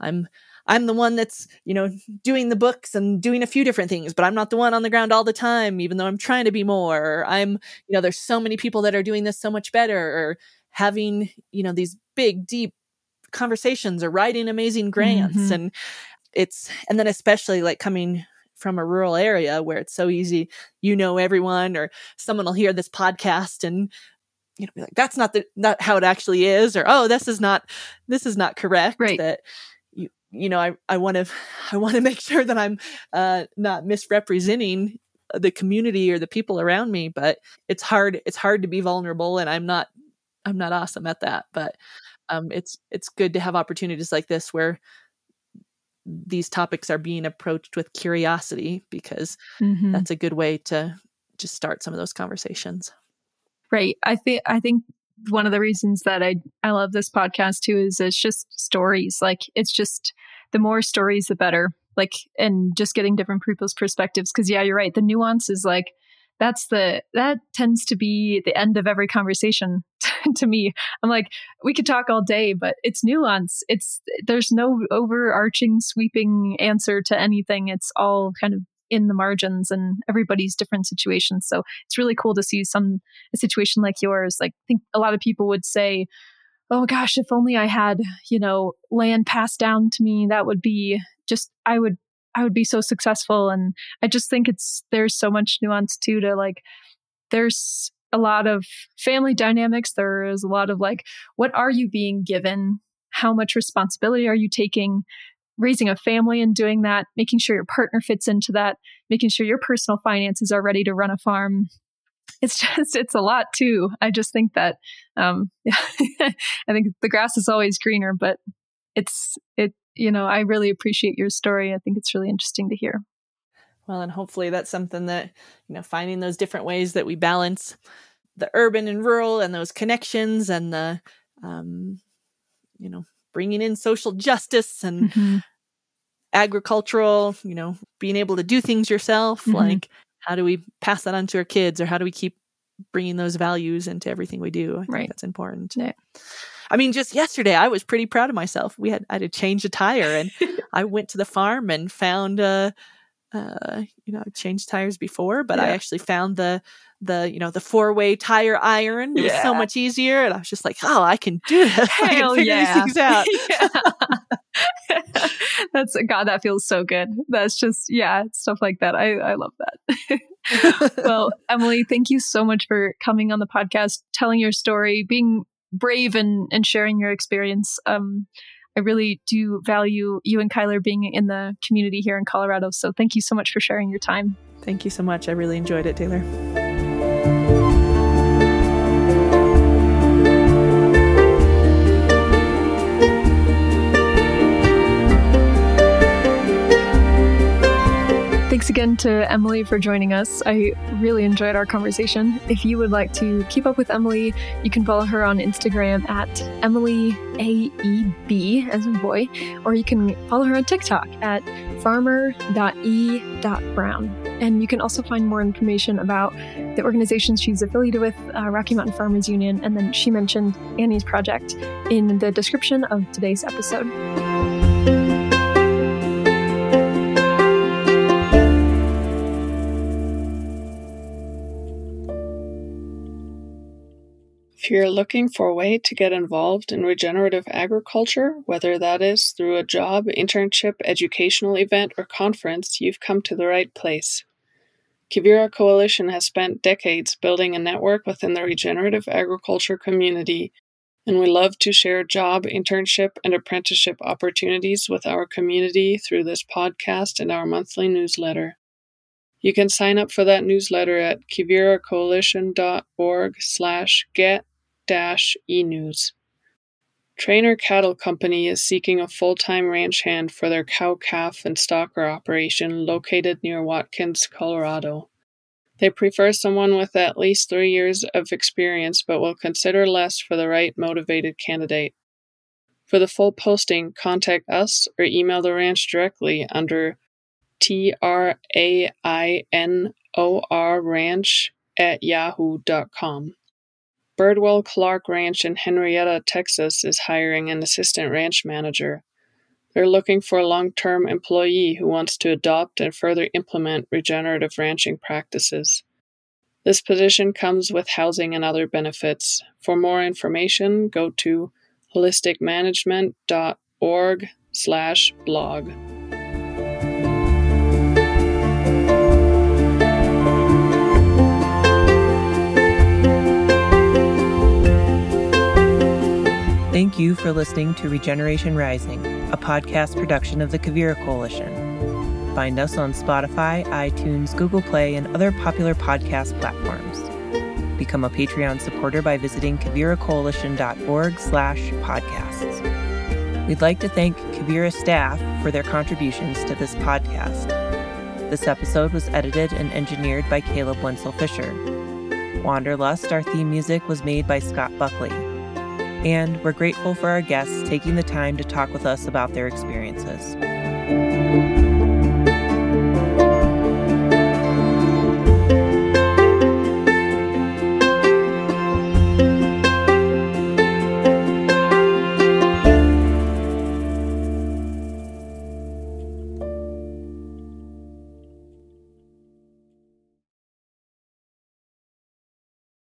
I'm I'm the one that's, you know, doing the books and doing a few different things, but I'm not the one on the ground all the time, even though I'm trying to be more. Or I'm, you know, there's so many people that are doing this so much better or having, you know, these big, deep conversations or writing amazing grants. Mhm. And it's, and then especially like coming from a rural area where it's so easy, you know, everyone or someone will hear this podcast and, you know, be like, that's not the, not how it actually is. Or, oh, this is not, this is not correct. Right. That, you, you know, I, I want to, I want to make <laughs> sure that I'm uh, not misrepresenting the community or the people around me. But it's hard. It's hard to be vulnerable, and I'm not, I'm not awesome at that. But um, it's it's good to have opportunities like this where these topics are being approached with curiosity because Mhm. that's a good way to just start some of those conversations. Right. I think I think one of the reasons that I I love this podcast too is it's just stories. Like it's just the more stories the better. Like and just getting different people's perspectives cuz yeah, you're right. The nuance is like that's the that tends to be the end of every conversation <laughs> <laughs> to me. I'm like we could talk all day, but it's nuance. It's there's no overarching sweeping answer to anything. It's all kind of in the margins and everybody's different situations. So it's really cool to see some a situation like yours. Like I think a lot of people would say, "Oh gosh, if only I had, you know, land passed down to me, that would be just I would I would be so successful." And I just think it's there's so much nuance too to like there's a lot of family dynamics. There is a lot of like, what are you being given? How much responsibility are you taking? Raising a family and doing that, making sure your partner fits into that, making sure your personal finances are ready to run a farm. It's <laughs> just, it's a lot too. I just think that, um, yeah, <laughs> I think the grass is always greener, but it's, it, you know, I really appreciate your story. I think it's really interesting to hear. Well, and hopefully that's something that, you know, finding those different ways that we balance the urban and rural and those connections and the, um, you know, bringing in social justice and mm-hmm. agricultural, you know, being able to do things yourself. Mm-hmm. Like, how do we pass that on to our kids or how do we keep bringing those values into everything we do? I right. that's important. Yeah. I mean, just yesterday, I was pretty proud of myself. We had I had to change a tire, and <laughs> I went to the farm and found a uh, you know, I've changed tires before, but yeah. I actually found the the you know the four way tire iron. It yeah. was so much easier, and I was just like, oh, I can do this. Hell <laughs> I can figure yeah. these things out. <laughs> <laughs> That's God. That feels so good. That's just yeah, stuff like that. I I love that. well, Emily, thank you so much for coming on the podcast, telling your story, being brave and and sharing your experience. Um, I really do value you and Kyler being in the community here in Colorado. So thank you so much for sharing your time. Thank you so much. I really enjoyed it, Taylor. Thanks again to Emily for joining us. I really enjoyed our conversation. If you would like to keep up with Emily, you can follow her on Instagram at Emily AEB as in boy, or you can follow her on TikTok at farmer.e.brown. And you can also find more information about the organizations she's affiliated with, uh, Rocky Mountain Farmers Union, and then she mentioned Annie's project in the description of today's episode. If you're looking for a way to get involved in regenerative agriculture, whether that is through a job, internship, educational event, or conference, you've come to the right place. Quivira Coalition has spent decades building a network within the regenerative agriculture community, and we love to share job, internship, and apprenticeship opportunities with our community through this podcast and our monthly newsletter. You can sign up for that newsletter at quiviracoalition.org slash get e-news. Trainor Cattle Company is seeking a full-time ranch hand for their cow-calf and stocker operation located near Watkins, Colorado. They prefer someone with at least three years of experience, but will consider less for the right motivated candidate. For the full posting, contact us or email the ranch directly under trainor ranch at yahoo.com. Birdwell Clark Ranch in Henrietta, Texas is hiring an assistant ranch manager. They're looking for a long term employee who wants to adopt and further implement regenerative ranching practices. This position comes with housing and other benefits. For more information, go to holisticmanagement.org slash blog. Thank you for listening to Regeneration Rising, a podcast production of the Quivira Coalition. Find us on Spotify, iTunes, Google Play, and other popular podcast platforms. Become a Patreon supporter by visiting quiviracoalition.org slash podcasts. We'd like to thank Quivira staff for their contributions to this podcast. This episode was edited and engineered by Caleb Wenzel Fisher. Wanderlust, our theme music, was made by Scott Buckley and we're grateful for our guests taking the time to talk with us about their experiences.